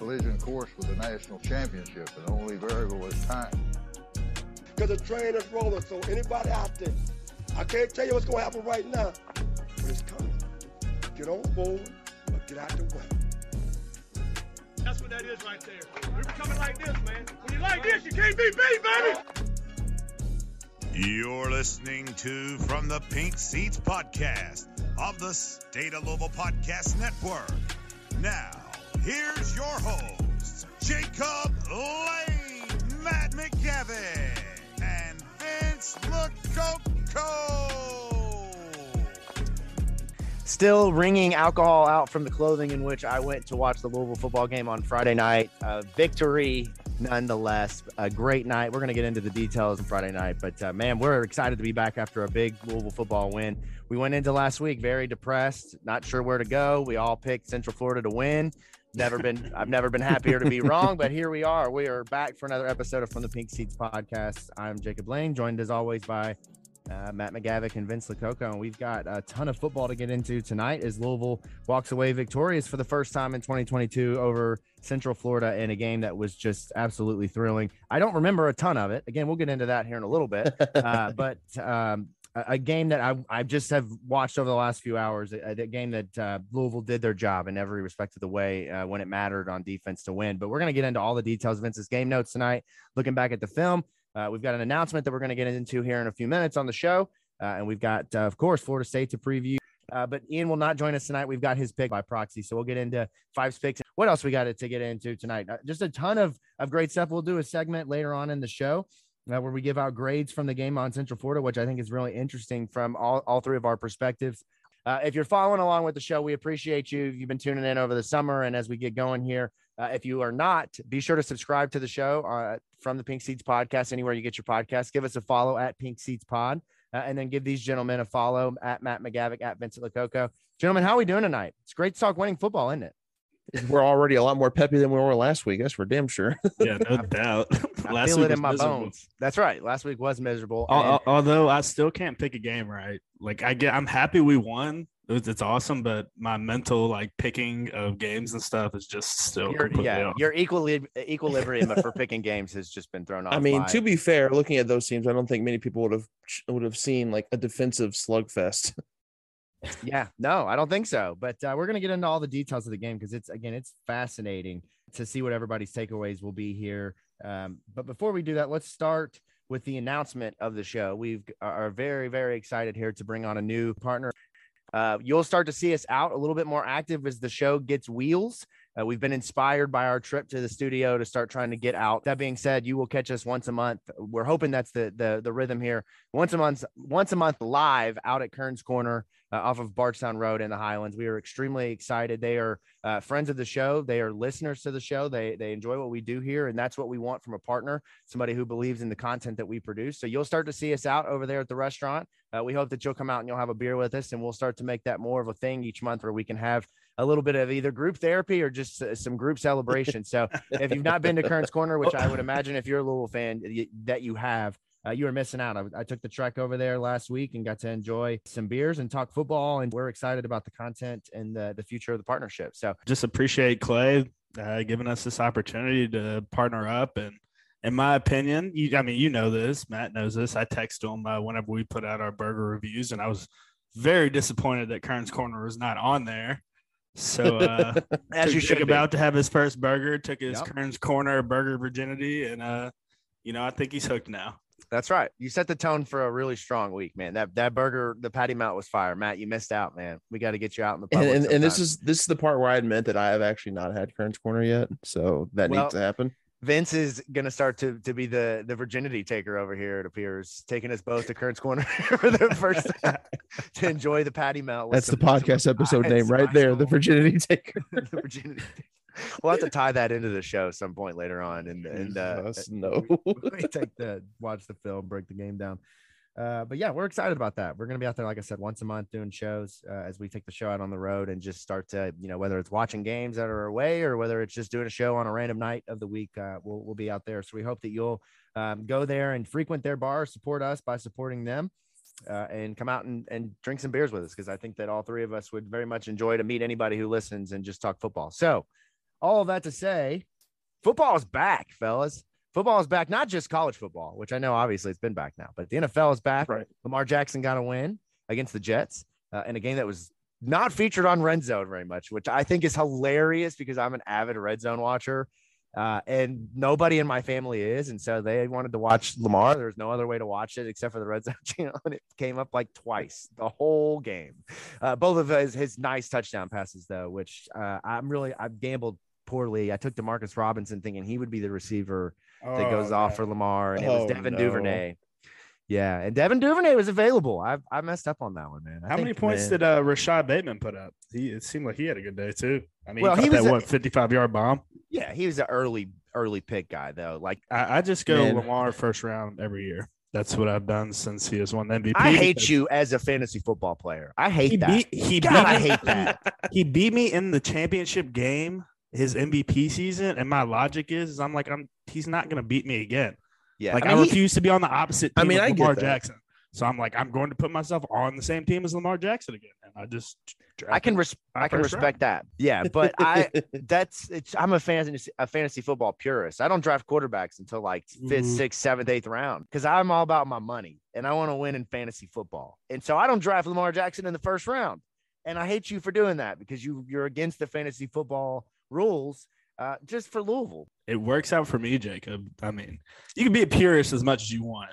Collision course with the national championship, and the only variable is time. Because the train is rolling, so anybody out there, I can't tell you what's going to happen right now, but it's coming. Get on board or get out the way. That's what that is right there. We're coming like this, man. When you like this, you can't be beat, baby. You're listening to From the Pink Seats podcast of the State of Louisville Podcast Network. Now, here's your hosts, Jacob Lane, Matt McGavick, and Vince LeCoco. Still wringing alcohol out from the clothing in which I went to watch the Louisville football game on Friday night. Uh, victory, nonetheless. A great night. We're going to get into the details on Friday night, but uh, man, we're excited to be back after a big Louisville football win. We went into last week very depressed, not sure where to go. We all picked Central Florida to win. Never been, I've never been happier to be wrong, but here we are. We are back for another episode of From the Pink Seats podcast. I'm Jacob Lane, joined as always by uh, Matt McGavick and Vince LeCoco. And we've got a ton of football to get into tonight as Louisville walks away victorious for the first time in 2022 over Central Florida in a game that was just absolutely thrilling. I don't remember a ton of it. Again, we'll get into that here in a little bit. Uh, but um, a, game that I, I just have watched over the last few hours, a, a game that uh, Louisville did their job in every respect of the way uh, when it mattered on defense to win. But we're going to get into all the details of Vince's game notes tonight, looking back at the film. Uh, we've got an announcement that we're going to get into here in a few minutes on the show. Uh, and we've got, uh, of course, Florida State to preview. Uh, but Ian will not join us tonight. We've got his pick by proxy. So we'll get into five picks. What else we got to get into tonight? Just a ton of, of great stuff. We'll do a segment later on in the show uh, where we give out grades from the game on Central Florida, which I think is really interesting from all, all three of our perspectives. Uh, if you're following along with the show, we appreciate you. You've been tuning in over the summer. And as we get going here, uh, if you are not, be sure to subscribe to the show uh, from the Pink Seats podcast, anywhere you get your podcast. Give us a follow at Pink Seats Pod, uh, and then give these gentlemen a follow at Matt McGavick, at Vincent LeCoco. Gentlemen, how are we doing tonight? It's great to talk winning football, isn't it? We're already a lot more peppy than we were last week. That's for damn sure. Yeah, no doubt. I Last feel week it in my miserable. bones. That's right. Last week was miserable. And- Although I still can't pick a game right. Like I get, I'm happy we won. It was, it's awesome, but my mental like picking of games and stuff is just still your, completely yeah, off. your equili- equilibrium for picking games has just been thrown off. I mean, by- to be fair, looking at those teams, I don't think many people would have would have seen like a defensive slugfest. Yeah, no, I don't think so. But uh, we're going to get into all the details of the game because it's again, it's fascinating to see what everybody's takeaways will be here. Um, but before we do that, let's start with the announcement of the show. We've are very, very excited here to bring on a new partner. Uh, you'll start to see us out a little bit more active as the show gets wheels. Uh, we've been inspired by our trip to the studio to start trying to get out. That being said, you will catch us once a month. We're hoping that's the the, the rhythm here. Once a month, once a month live out at Kern's Korner uh, off of Bardstown Road in the Highlands. We are extremely excited. They are uh, friends of the show. They are listeners to the show. They they enjoy what we do here, and that's what we want from a partner, somebody who believes in the content that we produce. So you'll start to see us out over there at the restaurant. Uh, we hope that you'll come out and you'll have a beer with us, and we'll start to make that more of a thing each month, where we can have a little bit of either group therapy or just uh, some group celebration. So if you've not been to Kern's Korner, which I would imagine if you're a Louisville fan y- that you have, uh, you are missing out. I, I took the trek over there last week and got to enjoy some beers and talk football. And we're excited about the content and the, the future of the partnership. So just appreciate Clay uh, giving us this opportunity to partner up. And in my opinion, you, I mean, you know this, Matt knows this. I text him uh, whenever we put out our burger reviews, and I was very disappointed that Kern's Korner was not on there. So, uh, as you Jake should be. about to have his first burger, took his Yep. Kern's Korner burger virginity, and uh, you know, I think he's hooked now. That's right. You set the tone for a really strong week, man. That that burger, the patty melt was fire. Matt, you missed out, man. We got to get you out in the And, public. and, and this is this is the part where I admit that I have actually not had Kern's Korner yet, so that Well, needs to happen. Vince is gonna start to to be the the virginity taker over here. It appears taking us both to Kurt's corner for the first time to enjoy the patty melt. That's the podcast episode name right there. The virginity taker. the virginity. We'll have to tie that into the show some point later on, and and uh, no. we take the watch the film, break the game down. Uh, but yeah, we're excited about that. We're gonna be out there, like I said, once a month doing shows uh, as we take the show out on the road and just start to, you know, whether it's watching games that are away or whether it's just doing a show on a random night of the week, uh, we'll we'll be out there. So we hope that you'll um, go there and frequent their bar, support us by supporting them. Uh, and come out and, and drink some beers with us because I think that all three of us would very much enjoy to meet anybody who listens and just talk football. So, all of that to say, football is back, fellas. Football is back, not just college football, which I know obviously it's been back now, but the NFL is back. Right. Lamar Jackson got a win against the Jets uh, in a game that was not featured on Red Zone very much, which I think is hilarious because I'm an avid Red Zone watcher. Uh, and nobody in my family is. And so they wanted to watch Lamar. There's no other way to watch it except for the Red Zone channel. And it came up like twice the whole game. Uh, both of his, his nice touchdown passes, though, which uh, I'm really, I've gambled poorly. I took Demarcus Robinson thinking he would be the receiver that goes Oh, off for Lamar, and it Oh, was Devin no. Duvernay. Yeah, and Devin Duvernay was available. I I messed up on that one, man. I How many points man- did uh, Rashod Bateman put up? He it seemed like he had a good day too. I mean, Well, he, he was that a- what fifty five yard bomb. Yeah, he was an early early pick guy though. Like I, I just go Man. Lamar first round every year. That's what I've done since he has won the MVP. I hate you as a fantasy football player. I hate He that. beat he God, beat I hate that. He beat me in the championship game, his MVP season, and my logic is, is I'm like I'm he's not gonna beat me again. Yeah, Like I I, mean, he- refuse to be on the opposite I team mean, of I Lamar. Jackson. So I'm like I'm going to put myself on the same team as Lamar Jackson again, and I just I can res- I can first round. respect that. Yeah, but I that's it's I'm a fantasy a fantasy football purist. I don't draft quarterbacks until like fifth, Mhm. sixth, seventh, eighth round because I'm all about my money and I want to win in fantasy football. And so I don't draft Lamar Jackson in the first round. And I hate you for doing that because you you're against the fantasy football rules uh, just for Louisville. It works out for me, Jacob. I mean, you can be a purist as much as you want,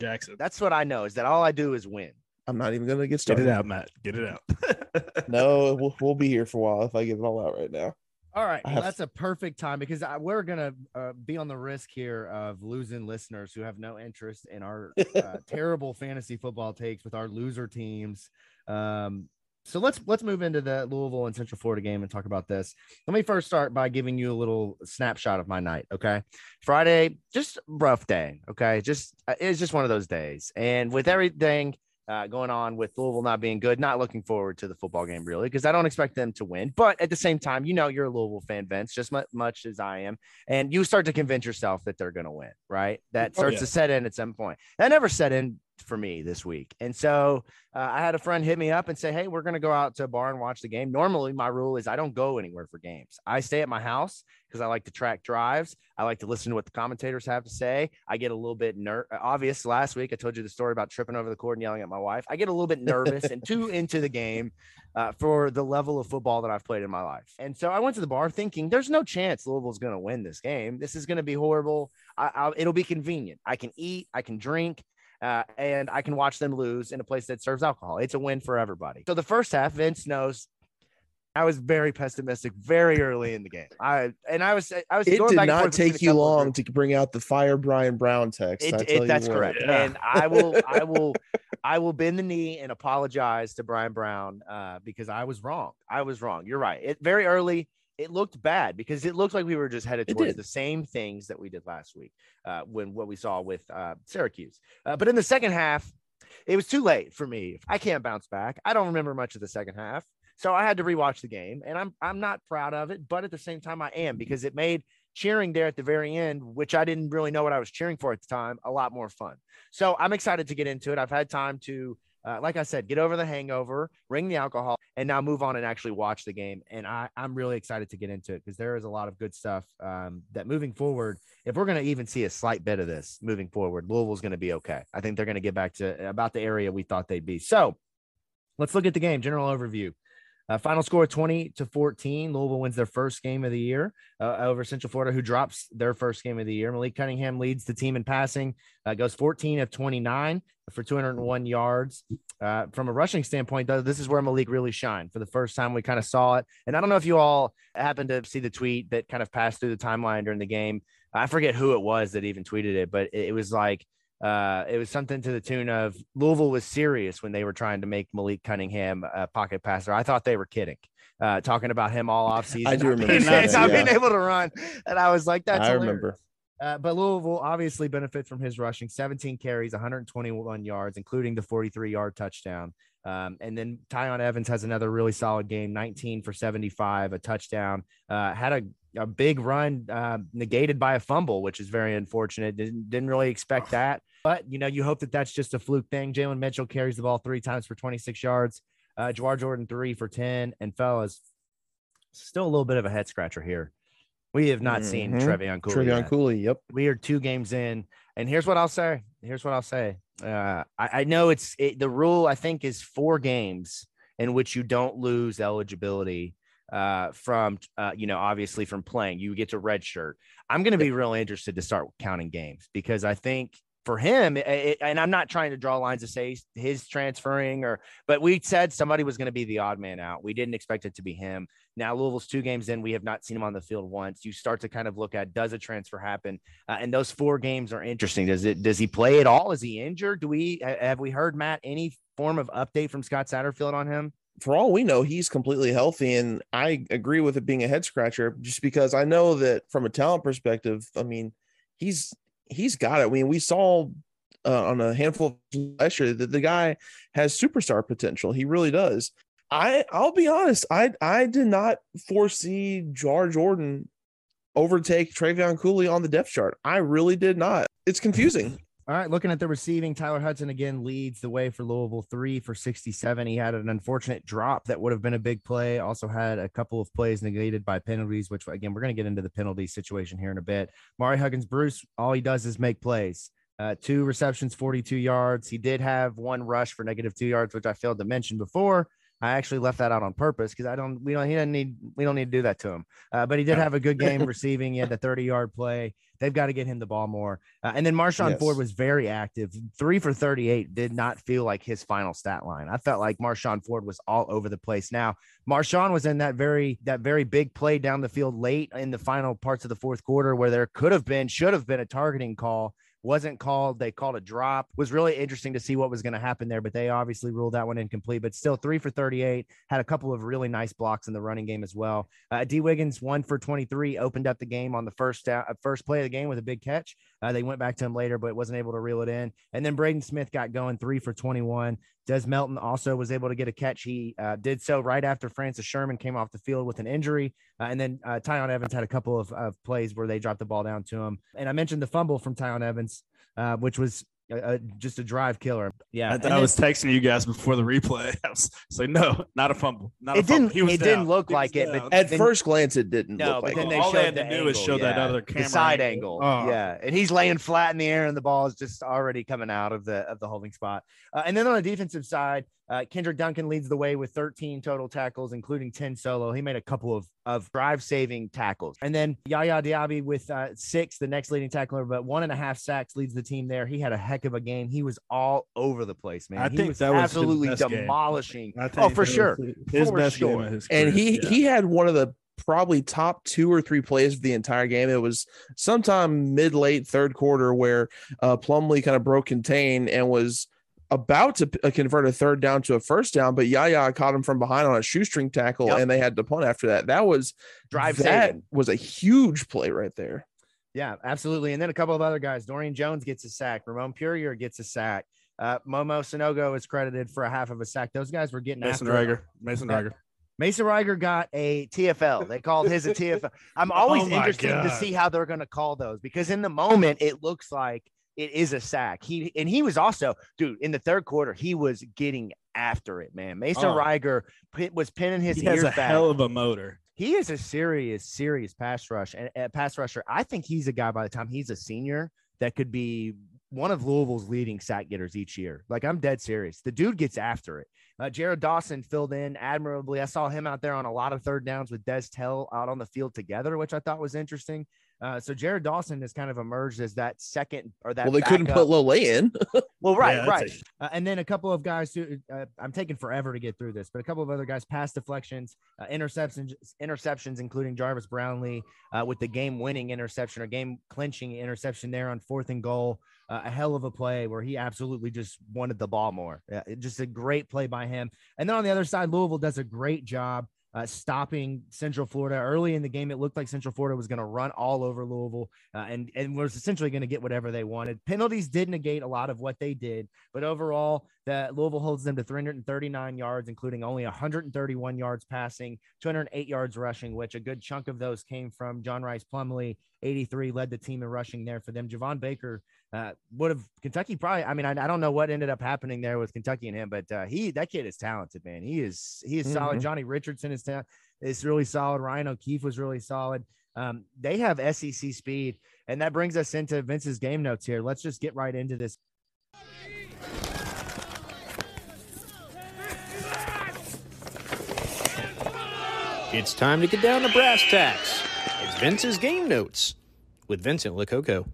Jackson. That's what I know is that all I do is win. I'm not even gonna get started. Get started. it out, Matt. Get it out. No, we'll, we'll be here for a while if I get it all out right now. All right, well, that's a perfect time because I, we're gonna uh, be on the risk here of losing listeners who have no interest in our uh, terrible fantasy football takes with our loser teams. Um, so let's let's move into the Louisville and Central Florida game and talk about this. Let me first start by giving you a little snapshot of my night. Okay, Friday, just rough day. Okay, just uh, it's just one of those days, and with everything uh, going on with Louisville not being good, not looking forward to the football game really because I don't expect them to win. But at the same time, you know, you're a Louisville fan, Vince, just mu- much as I am, and you start to convince yourself that they're going to win, right? That Oh, starts yeah. to set in at some point. That never set in for me this week, and so uh, I had a friend hit me up and say, "Hey, we're going to go out to a bar and watch the game." Normally, my rule is I don't go anywhere for games. I stay at my house because I like to track drives. I like to listen to what the commentators have to say. I get a little bit ner- obvious. Last week, I told you the story about tripping over the cord and yelling at my wife. I get a little bit nervous and too into the game uh, for the level of football that I've played in my life. And so I went to the bar thinking, there's no chance Louisville's going to win this game. This is going to be horrible. I, I, it'll be convenient. I can eat, I can drink. Uh, and I can watch them lose in a place that serves alcohol. It's a win for everybody. So the first half, Vince knows I was very pessimistic very early in the game. I and I was I was It going did back not forth take you long to bring out the fire Brian Brown text. I It, tell it, you that's what. correct, Yeah. and I will, I will, I will bend the knee and apologize to Brian Brown uh, because I was wrong. I was wrong. You're right. It very early. It looked bad because it looked like we were just headed towards the same things that we did last week uh, when what we saw with uh, Syracuse. Uh, but in the second half, it was too late for me. I can't bounce back. I don't remember much of the second half. So I had to rewatch the game, and I'm I'm not proud of it, but at the same time I am because it made cheering there at the very end, which I didn't really know what I was cheering for at the time, a lot more fun. So I'm excited to get into it. I've had time to, uh, like I said, get over the hangover, ring the alcohol, and now move on and actually watch the game. And I I'm really excited to get into it because there is a lot of good stuff um, that moving forward, if we're going to even see a slight bit of this moving forward, Louisville's going to be okay. I think they're going to get back to about the area we thought they'd be. So let's look at the game. General overview. Uh, final score 20 to 14. Louisville wins their first game of the year uh, over Central Florida, who drops their first game of the year. Malik Cunningham leads the team in passing, uh, goes 14 of 29 for 201 yards. Uh, from a rushing standpoint, though, this is where Malik really shined. For the first time, we kind of saw it. And I don't know if you all happened to see the tweet that kind of passed through the timeline during the game. I forget who it was that even tweeted it, but it, it was like uh, it was something to the tune of Louisville was serious when they were trying to make Malik Cunningham a pocket passer. I thought they were kidding, uh, talking about him all offseason. I do remember being, that, not being able to run, and I was like, "That's." I hilarious. remember. Uh, but Louisville obviously benefits from his rushing 17 carries, 121 yards, including the 43 yard touchdown. Um, and then Tiyon Evans has another really solid game 19 for 75, a touchdown. Uh, had a, a big run uh, negated by a fumble, which is very unfortunate. Didn't, didn't really expect that. But, you know, you hope that that's just a fluke thing. Jalen Mitchell carries the ball three times for 26 yards. Uh, Jawhar Jordan, three for 10. And fellas, still a little bit of a head scratcher here. We have not seen Mhm. Trevion Cooley. Trevion yet Cooley. Yep. we are two games in and here's what i'll say here's what i'll say uh, I, I know it's it, the rule i think is four games in which you don't lose eligibility uh, from uh, you know obviously from playing you get to redshirt i'm going to be really interested to start counting games because i think for him it- and i'm not trying to draw lines to say his transferring or but we said somebody was going to be the odd man out we didn't expect it to be him now Louisville's two games in. We have not seen him on the field once. You start to kind of look at does a transfer happen, uh, and those four games are interesting. Does it? Does he play at all? Is he injured? Do we have we heard Matt any form of update from Scott Satterfield on him? For all we know, he's completely healthy. And I agree with it being a head scratcher just because I know that from a talent perspective, I mean, he's he's got it. I mean, we saw uh, on a handful of last year that the guy has superstar potential. He really does. I I'll be honest, I I did not foresee Jawhar Jordan overtake Trevion Cooley on the depth chart. I really did not. It's confusing. All right, looking at the receiving, Tyler Hudson again leads the way for Louisville, three for 67. He had an unfortunate drop that would have been a big play. Also had a couple of plays negated by penalties, which again, we're going to get into the penalty situation here in a bit. Mari Huggins Bruce, all he does is make plays. Uh, two receptions, 42 yards. He did have one rush for negative two yards, which I failed to mention before. I actually left that out on purpose because I don't, we don't, he doesn't need, we don't need to do that to him. Uh, but he did have a good game receiving. He had the 30 yard play. They've got to get him the ball more. Uh, and then Marshawn Yes. Ford was very active. Three for 38 did not feel like his final stat line. I felt like Marshawn Ford was all over the place. Now, Marshawn was in that very, that very big play down the field late in the final parts of the fourth quarter where there could have been, should have been a targeting call wasn't called. They called a drop. Was really interesting to see what was going to happen there, but they obviously ruled that one incomplete. But still, three for 38. Had a couple of really nice blocks in the running game as well. Uh, D. Wiggins, one for 23, opened up the game on the first uh, first play of the game with a big catch. Uh, they went back to him later, but wasn't able to reel it in. And then Braden Smith got going, three for 21. Des Melton also was able to get a catch. He uh, did so right after Francis Sherman came off the field with an injury. Uh, and then uh, Tiyon Evans had a couple of, of plays where they dropped the ball down to him. And I mentioned the fumble from Tiyon Evans, uh, which was uh, just a drive killer. Yeah. I, and I then- was texting you guys before the replay. I was like, no, not a fumble. Not It fumble. didn't- He was it didn't look He like it, but. At Then- first glance, it didn't No, look but like then it. they All showed they had the to do is angle, show that yeah. other the camera side angle. angle. Oh. Yeah, and he's laying flat in the air, and the ball is just already coming out of the of the holding spot. Uh, and then on the defensive side, uh, Kendrick Duncan leads the way with 13 total tackles, including 10 solo. He made a couple of of drive saving tackles, and then Yaya Diaby with uh, six, the next leading tackler, but one and a half sacks leads the team there. He had a heck of a game. He was all over the place, man. I he think was that was absolutely demolishing. Oh, for sure. His For best sure. game of his and he Yeah. he had one of the probably top two or three plays of the entire game. It was sometime mid late third quarter where uh, Plumlee kind of broke contain and was about to uh, convert a third down to a first down, but Yaya caught him from behind on a shoestring tackle, Yep. and they had to punt after that. That was Drive that saving. was a huge play right there. Yeah, absolutely. And then a couple of other guys. Dorian Jones gets a sack. Ramon Puryear gets a sack. Uh, Momo Sanogo is credited for a half of a sack. Those guys were getting Mason after it. Reiger. Mason Yeah. Reiger. Mason Reiger got a TFL. They called his a TFL. I'm always Oh my interested to see how they're going to call those because in the moment it looks like it is a sack. He and he was also, dude, in the third quarter he was getting after it, man. Mason Oh. Reiger pin- was pinning his He has ears a back. hell of a motor. he is a serious, serious pass rush and uh, pass rusher. I think he's a guy by the time he's a senior that could be one of Louisville's leading sack getters each year. Like I'm dead serious. The dude gets after it. Uh, Jared Dawson filled in admirably. I saw him out there on a lot of third downs with Des Tell out on the field together, which I thought was interesting. Uh, so Jared Dawson has kind of emerged as that second or that. well, they couldn't put Lole in. Well, right, Yeah, right. a- Uh, and then a couple of guys who uh, I'm taking forever to get through this, but a couple of other guys pass deflections, uh, interceptions, interceptions, including Jarvis Brownlee uh, with the game winning interception or game clinching interception there on fourth and goal. Uh, a hell of a play where he absolutely just wanted the ball more. Uh, it- just a great play by him. And then on the other side, Louisville does a great job uh, stopping Central Florida early in the game. It looked like Central Florida was going to run all over Louisville uh, and and was essentially going to get whatever they wanted. Penalties did negate a lot of what they did, but overall, that Louisville holds them to 339 yards, including only 131 yards passing, 208 yards rushing, which a good chunk of those came from John Rice Plumlee. 83 led the team in rushing there for them. Javon Baker uh, would have Kentucky probably. I mean, I, I don't know what ended up happening there with Kentucky and him, but uh, he that kid is talented, man. He is he is solid. Mhm. Johnny Richardson is ta- is really solid. Ryan O'Keefe was really solid. Um, they have SEC speed, and that brings us into Vince's game notes here. Let's just get right into this. It's time to get down to brass tacks. It's Vince's game notes with Vincent Lococo.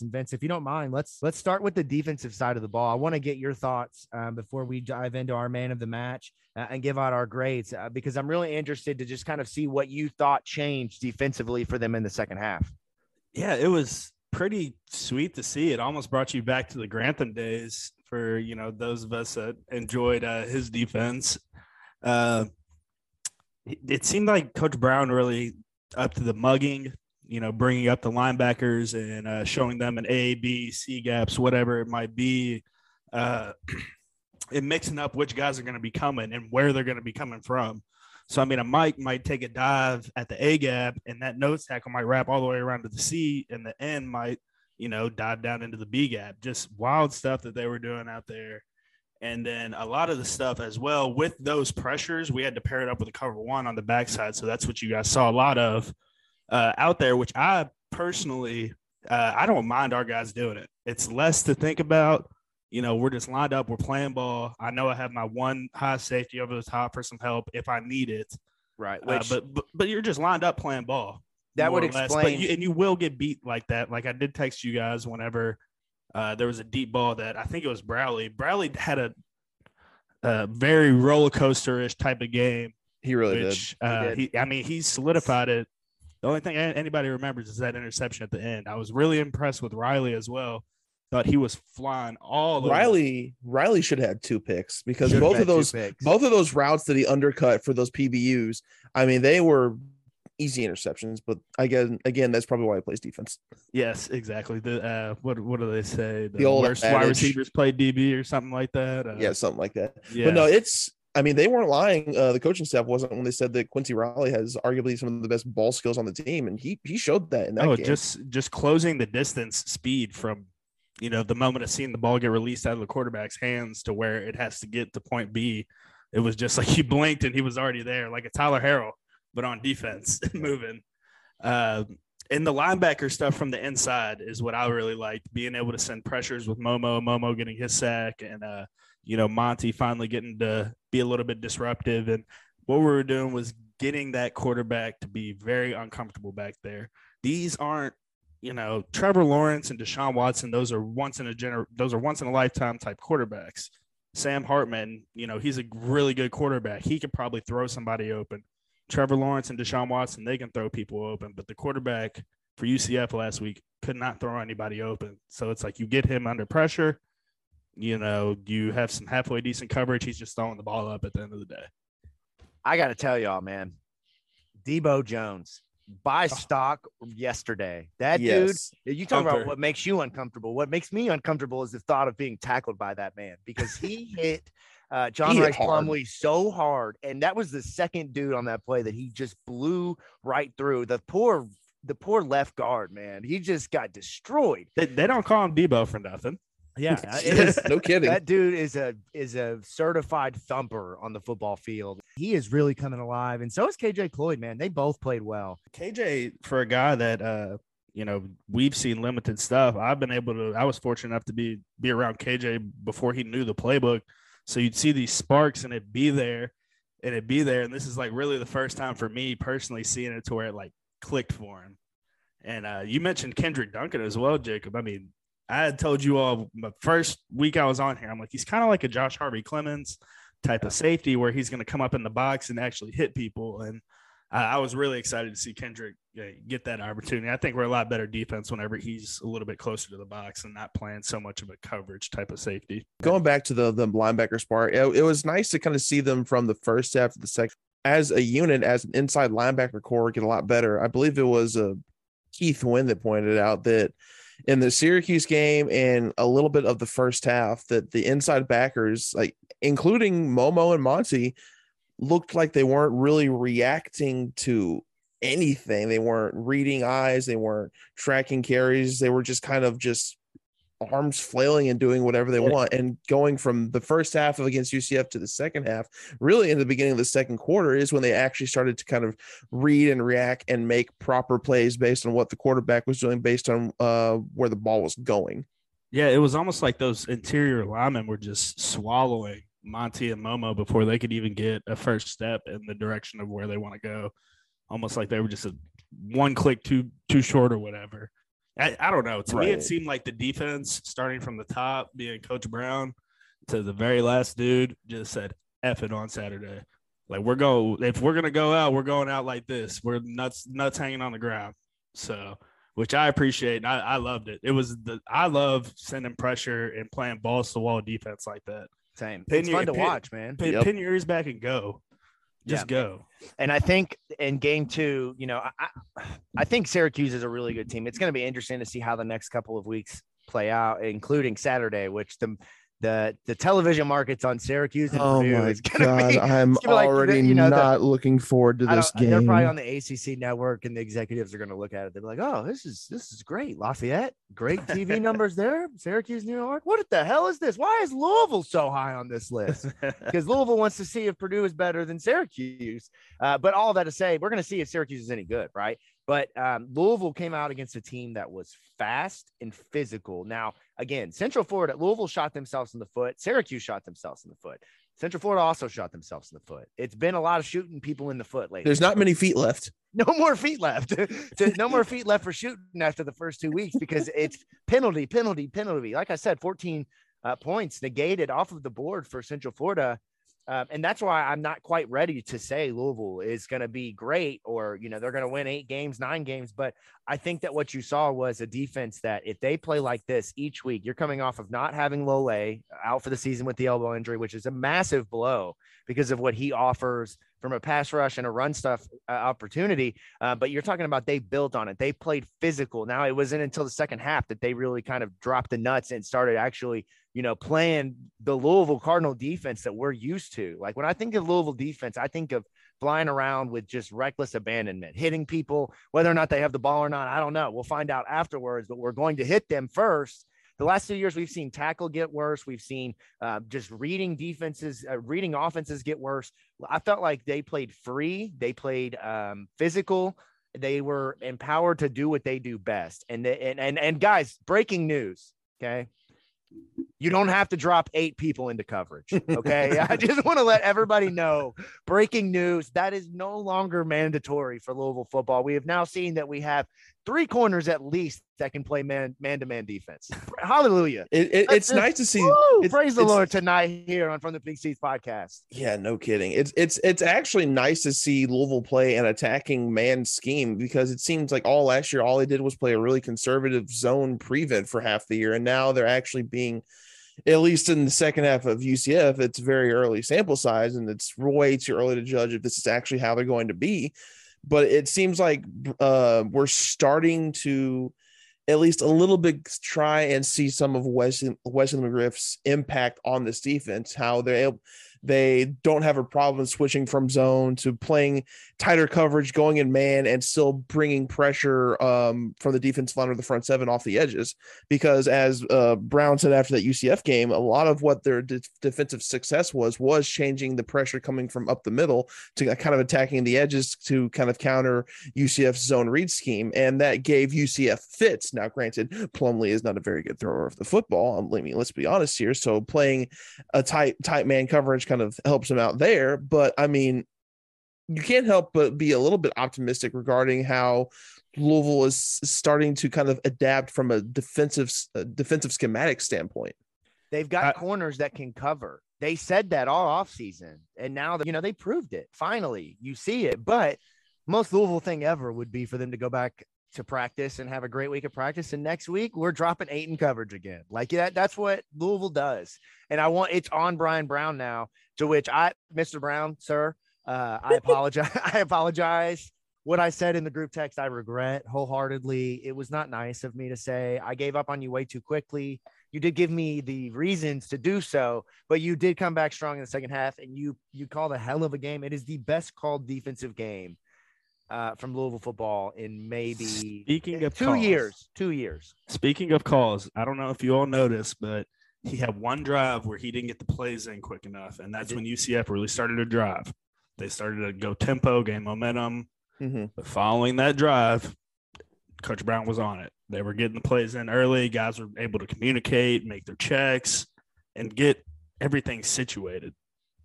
And Vince, if you don't mind, let's let's start with the defensive side of the ball. I want to get your thoughts um, before we dive into our man of the match uh, and give out our grades uh, because I'm really interested to just kind of see what you thought changed defensively for them in the second half. yeah, it was pretty sweet to see. It almost brought you back to the Grantham days for you know those of us that enjoyed uh, his defense. Uh, it, it seemed like Coach Brown really up to the mugging. You know, bringing up the linebackers and uh, showing them an A, B, C gaps, whatever it might be, uh, and mixing up which guys are going to be coming and where they're going to be coming from. So I mean, a Mike might take a dive at the A gap, and that nose tackle might wrap all the way around to the C, and the end might, you know, dive down into the B gap. Just wild stuff that they were doing out there. And then a lot of the stuff as well with those pressures, we had to pair it up with a cover one on the backside. So that's what you guys saw a lot of uh, out there, which I personally, uh, I don't mind our guys doing it. It's less to think about. You know, we're just lined up, we're playing ball. I know I have my one high safety over the top for some help if I need it. Right. Uh, but, but but you're just lined up playing ball. That would more or less. explain- you, and you will get beat like that. Like I did text you guys whenever uh, there was a deep ball that I think it was Browley. Browley had a, a very roller coaster ish type of game. He really which, did. Uh, did. he, I mean, he solidified it. The only thing anybody remembers is that interception at the end. I was really impressed with Riley as well. Thought he was flying all over. Riley Riley should have had two picks because Should've both of those both of those routes that he undercut for those PBUs, I mean, they were easy interceptions. But I again, again, that's probably why he plays defense. Yes, exactly. The uh, what what do they say? The old worst wide receivers play DB or something like that. Uh, yeah, something like that. yeah. But no, it's. I mean, they weren't lying. Uh, the coaching staff wasn't when they said that Quincy Riley has arguably some of the best ball skills on the team, and he he showed that in that oh, game. just just closing the distance speed from you know the moment of seeing the ball get released out of the quarterback's hands to where it has to get to point B. It was just like he blinked and he was already there, like a Tyler Harrell, but on defense, moving. Uh, and the linebacker stuff from the inside is what I really liked. Being able to send pressures with Momo, Momo getting his sack, and uh, you know Monty finally getting to be a little bit disruptive. And what we were doing was getting that quarterback to be very uncomfortable back there. These aren't, you know, Trevor Lawrence and Deshaun Watson. Those are once in a gener- those are once in a lifetime type quarterbacks. Sam Hartman, you know, he's a really good quarterback. He could probably throw somebody open. Trevor Lawrence and Deshaun Watson, they can throw people open, but the quarterback for UCF last week could not throw anybody open. So it's like you get him under pressure, you know, you have some halfway decent coverage. He's just throwing the ball up at the end of the day. I got to tell y'all, man, Debo Jones, buy Oh. stock yesterday. That yes. dude, you talk about what makes you uncomfortable. What makes me uncomfortable is the thought of being tackled by that man because he hit uh, John He Rice hard. Plumlee so hard, and that was the second dude on that play that he just blew right through. The poor, the poor left guard, man, he just got destroyed. They, they don't call him Debo for nothing. Yeah, it is- no kidding. that dude is a is a certified thumper on the football field. He is really coming alive, and so is KJ Cloyd. Man, they both played well. KJ, for a guy that uh, you know, we've seen limited stuff. I've been able to. I was fortunate enough to be be around KJ before he knew the playbook, so you'd see these sparks and it'd be there, and it'd be there. And this is like really the first time for me personally seeing it to where it like clicked for him. And uh, you mentioned Kendrick Duncan as well, Jacob. I mean, I had told you all the first week I was on here, I'm like, he's kind of like a Josh Harvey Clemons type of safety where he's going to come up in the box and actually hit people. And I, was really excited to see Kendrick uh, get that opportunity. I think we're a lot better defense whenever he's a little bit closer to the box and not playing so much of a coverage type of safety. Going back to the the linebackers part, it, it was nice to kind of see them from the first half to the second as a unit, as an inside linebacker core, get a lot better. I believe it was uh, Keith Wynn that pointed out that in the Syracuse game and a little bit of the first half that the inside backers, like including Momo and Monty, looked like they weren't really reacting to anything. They weren't reading eyes, they weren't tracking carries. They were just kind of just arms flailing and doing whatever they want and going from the first half of against UCF to the second half really in the beginning of the second quarter is when they actually started to kind of read and react and make proper plays based on what the quarterback was doing based on uh, where the ball was going yeah it was almost like those interior linemen were just swallowing Monty and Momo before they could even get a first step in the direction of where they want to go almost like they were just a one click too too short or whatever I, I don't know. To right. me, it seemed like the defense, starting from the top, being Coach Brown, to the very last dude, just said "F it" on Saturday. Like we're going, if we're gonna go out, we're going out like this. We're nuts, nuts hanging on the ground. So, which I appreciate. I, I loved it. It was the I love sending pressure and playing balls to wall defense like that. Same. Pin it's your, fun to pin, watch, man. Pin, yep. pin your ears back and go. Just yeah. go. And I think in game two, you know, I, I think Syracuse is a really good team. It's going to be interesting to see how the next couple of weeks play out, including Saturday, which the the the television markets on Syracuse and oh Purdue my is God, be, I'm already like, you know, not the, looking forward to this game. They're probably on the ACC network, and the executives are going to look at it. They're like, "Oh, this is this is great, Lafayette, great TV numbers there. Syracuse, New York. What the hell is this? Why is Louisville so high on this list? Because Louisville wants to see if Purdue is better than Syracuse. Uh, but all that to say, we're going to see if Syracuse is any good, right? But um, Louisville came out against a team that was fast and physical. Now, again, Central Florida, Louisville shot themselves in the foot. Syracuse shot themselves in the foot. Central Florida also shot themselves in the foot. It's been a lot of shooting people in the foot lately. There's not many feet left. No more feet left. no more feet left for shooting after the first two weeks because it's penalty, penalty, penalty. Like I said, 14 uh, points negated off of the board for Central Florida. Um, and that's why I'm not quite ready to say Louisville is going to be great or, you know, they're going to win eight games, nine games. But I think that what you saw was a defense that if they play like this each week, you're coming off of not having Lole out for the season with the elbow injury, which is a massive blow because of what he offers from a pass rush and a run stuff uh, opportunity. Uh, but you're talking about they built on it. They played physical. Now it wasn't until the second half that they really kind of dropped the nuts and started actually you know, playing the Louisville Cardinal defense that we're used to. Like when I think of Louisville defense, I think of flying around with just reckless abandonment, hitting people, whether or not they have the ball or not. I don't know. We'll find out afterwards, but we're going to hit them first. The last two years, we've seen tackle get worse. We've seen uh, just reading defenses, uh, reading offenses get worse. I felt like they played free, they played um, physical, they were empowered to do what they do best. And and and and guys, breaking news. Okay, you don't have to drop eight people into coverage. Okay. I just want to let everybody know breaking news that is no longer mandatory for Louisville football. We have now seen that we have three corners at least that can play man man to man defense. Hallelujah! It, it, it's nice to see. Woo, praise the Lord tonight here on From the Pink Seats podcast. Yeah, no kidding. It's it's it's actually nice to see Louisville play an attacking man scheme because it seems like all last year all they did was play a really conservative zone prevent for half the year, and now they're actually being at least in the second half of UCF, it's very early sample size, and it's way too early to judge if this is actually how they're going to be but it seems like uh, we're starting to at least a little bit try and see some of Wesley Wesley McGriff's impact on this defense, how they're able, they don't have a problem switching from zone to playing tighter coverage, going in man, and still bringing pressure um, from the defensive line or the front seven off the edges. Because as uh, Brown said after that UCF game, a lot of what their de- defensive success was was changing the pressure coming from up the middle to kind of attacking the edges to kind of counter UCF's zone read scheme, and that gave UCF fits. Now, granted, Plumlee is not a very good thrower of the football. I mean, let's be honest here. So playing a tight tight man coverage kind of helps him out there. But I mean, you can't help but be a little bit optimistic regarding how Louisville is starting to kind of adapt from a defensive uh, defensive schematic standpoint. They've got corners that can cover. They said that all off season, and now that you know they proved it. Finally, you see it. But most Louisville thing ever would be for them to go back to practice and have a great week of practice. And next week we're dropping eight in coverage again. Like that, that's what Louisville does. And I want it's on Brian Brown now. To which I, Mr. Brown, sir, uh, I apologize. I apologize. What I said in the group text, I regret wholeheartedly. It was not nice of me to say. I gave up on you way too quickly. You did give me the reasons to do so, but you did come back strong in the second half, and you you called a hell of a game. It is the best called defensive game uh, from Louisville football in maybe Speaking of two calls. years. Two years. Speaking of calls, I don't know if you all noticed, but he had one drive where he didn't get the plays in quick enough, and that's when UCF really started to drive. They started to go tempo, gain momentum. Mm-hmm. But following that drive, Coach Brown was on it. They were getting the plays in early. Guys were able to communicate, make their checks, and get everything situated.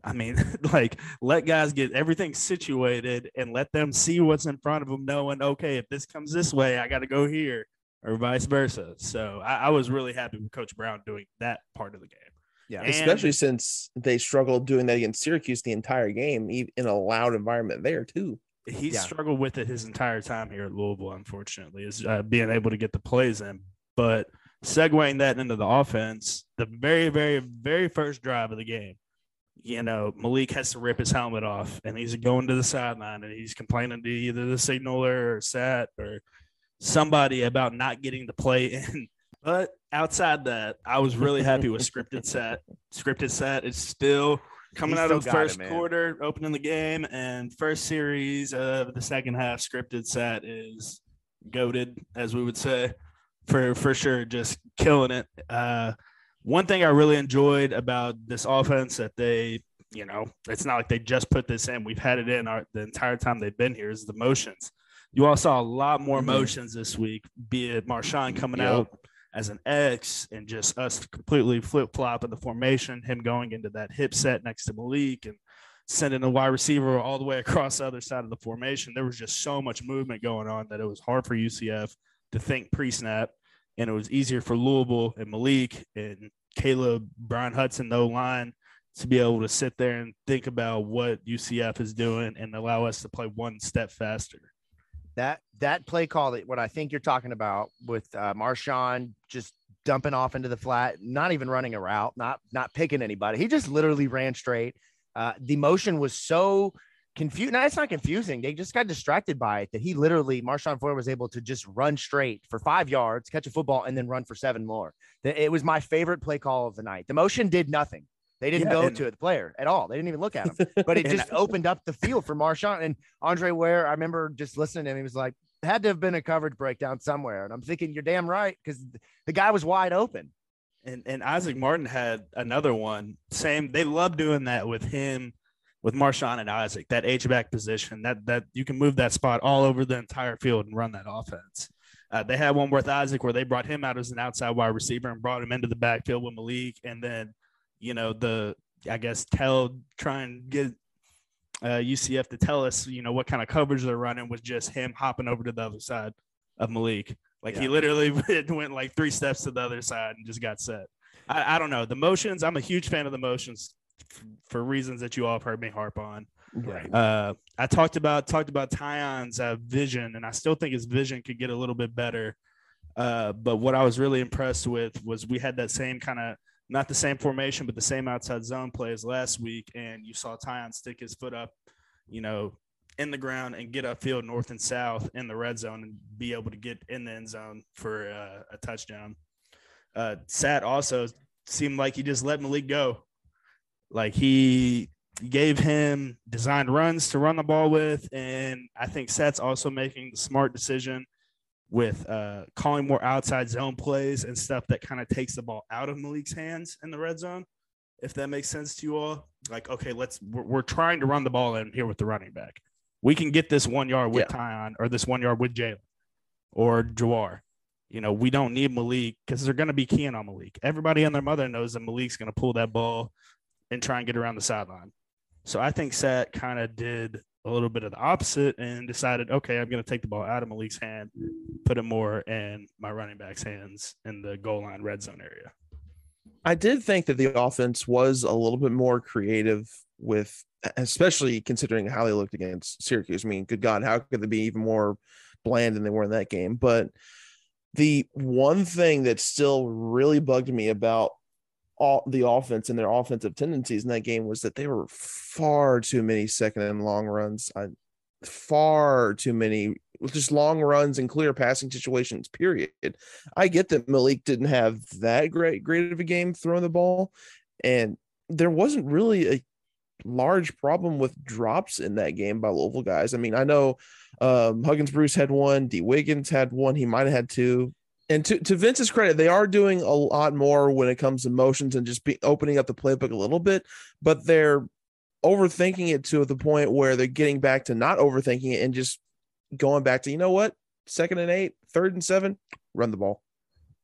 I mean, like let guys get everything situated and let them see what's in front of them, knowing, okay, if this comes this way, I got to go here, or vice versa. So I, I was really happy with Coach Brown doing that part of the game. Yeah. And- Especially since they struggled doing that against Syracuse the entire game, e- in a loud environment there too. he Yeah. struggled with it his entire time here at Louisville, unfortunately, is uh, being able to get the plays in. But segueing that into the offense, the very, very, very first drive of the game, you know, Malik has to rip his helmet off and he's going to the sideline and he's complaining to either the signaler or Sat or somebody about not getting the play in. But outside that, I was really happy with scripted set. Scripted set is still coming He out of the got it, first quarter, opening the game, and first series of the second half. Scripted set is goaded, as we would say, for for sure, just killing it. Uh, one thing I really enjoyed about this offense that they, you know, it's not like they just put this in. We've had it in our, the entire time they've been here. Is the motions. You all saw a lot more Mhm. motions this week, be it Marshawn coming Yep. out as an X and just us completely flip flop in the formation, him going into that hip set next to Malik and sending a wide receiver all the way across the other side of the formation. There was just so much movement going on that it was hard for UCF to think pre snap. And it was easier for Louisville and Malik and Caleb, Brian Hudson, no line to be able to sit there and think about what UCF is doing and allow us to play one step faster. That that play call that what I think you're talking about with uh, Marshawn just dumping off into the flat, not even running a route, not not picking anybody. He just literally ran straight. Uh, the motion was so confused. No, it's not confusing. They just got distracted by it that he literally Marshawn Ford was able to just run straight for five yards, catch a football, and then run for seven more. It was my favorite play call of the night. The motion did nothing. They didn't Yeah, go and- to the player at all. They didn't even look at him but it just opened up the field for Marshawn and Andre Ware. I remember just listening to him. He was like, had to have been a coverage breakdown somewhere. And I'm thinking, you're damn right, because the guy was wide open. And and Isaac Martin had another one. Same. They love doing that with him, with Marshawn and Isaac. That H back position. That that you can move that spot all over the entire field and run that offense. Uh, they had one with Isaac where they brought him out as an outside wide receiver and brought him into the backfield with Malik, and then you know the I guess tell try and get uh, UCF to tell us you know what kind of coverage they're running was just him hopping over to the other side of Malik. Like he literally went like three steps to the other side and just got set. I, I don't know the motions. I'm a huge fan of the motions f- for reasons that you all have heard me harp on. Right. Uh, I talked about talked about Tiyon's uh, vision, and I still think his vision could get a little bit better. Uh, but what I was really impressed with was we had that same kind of not the same formation, but the same outside zone play as last week, and you saw Tiyon stick his foot up, you know, in the ground and get upfield north and south in the red zone and be able to get in the end zone for uh, a touchdown. Uh, Sat also seemed like he just let Malik go. Like he gave him designed runs to run the ball with. And I think Sat's also making the smart decision with uh, calling more outside zone plays and stuff that kind of takes the ball out of Malik's hands in the red zone. If that makes sense to you all, like, okay, let's, we're, we're trying to run the ball in here with the running back. We can get this one yard with Yeah. Tiyon or this one yard with Jalen or Jawhar. You know, we don't need Malik because they're going to be keying on Malik. Everybody and their mother knows that Malik's going to pull that ball and try and get around the sideline. So I think Sat kind of did a little bit of the opposite and decided, okay, I'm going to take the ball out of Malik's hand, put it more in my running back's hands in the goal line red zone area. I did think that the offense was a little bit more creative with, especially considering how they looked against Syracuse. I mean, good God, how could they be even more bland than they were in that game? But the one thing that still really bugged me about all the offense and their offensive tendencies in that game was that they were far too many second and long runs. I, far too many just long runs and clear passing situations. Period. I get that Malik didn't have that great great of a game throwing the ball, and there wasn't really a large problem with drops in that game by Louisville guys. I mean, I know um, Huggins Bruce had one, D Wiggins had one, he might have had two. And to, to Vince's credit, they are doing a lot more when it comes to motions and just be opening up the playbook a little bit, but they're overthinking it to the point where they're getting back to not overthinking it and just going back to you know what second and eight third and seven run the ball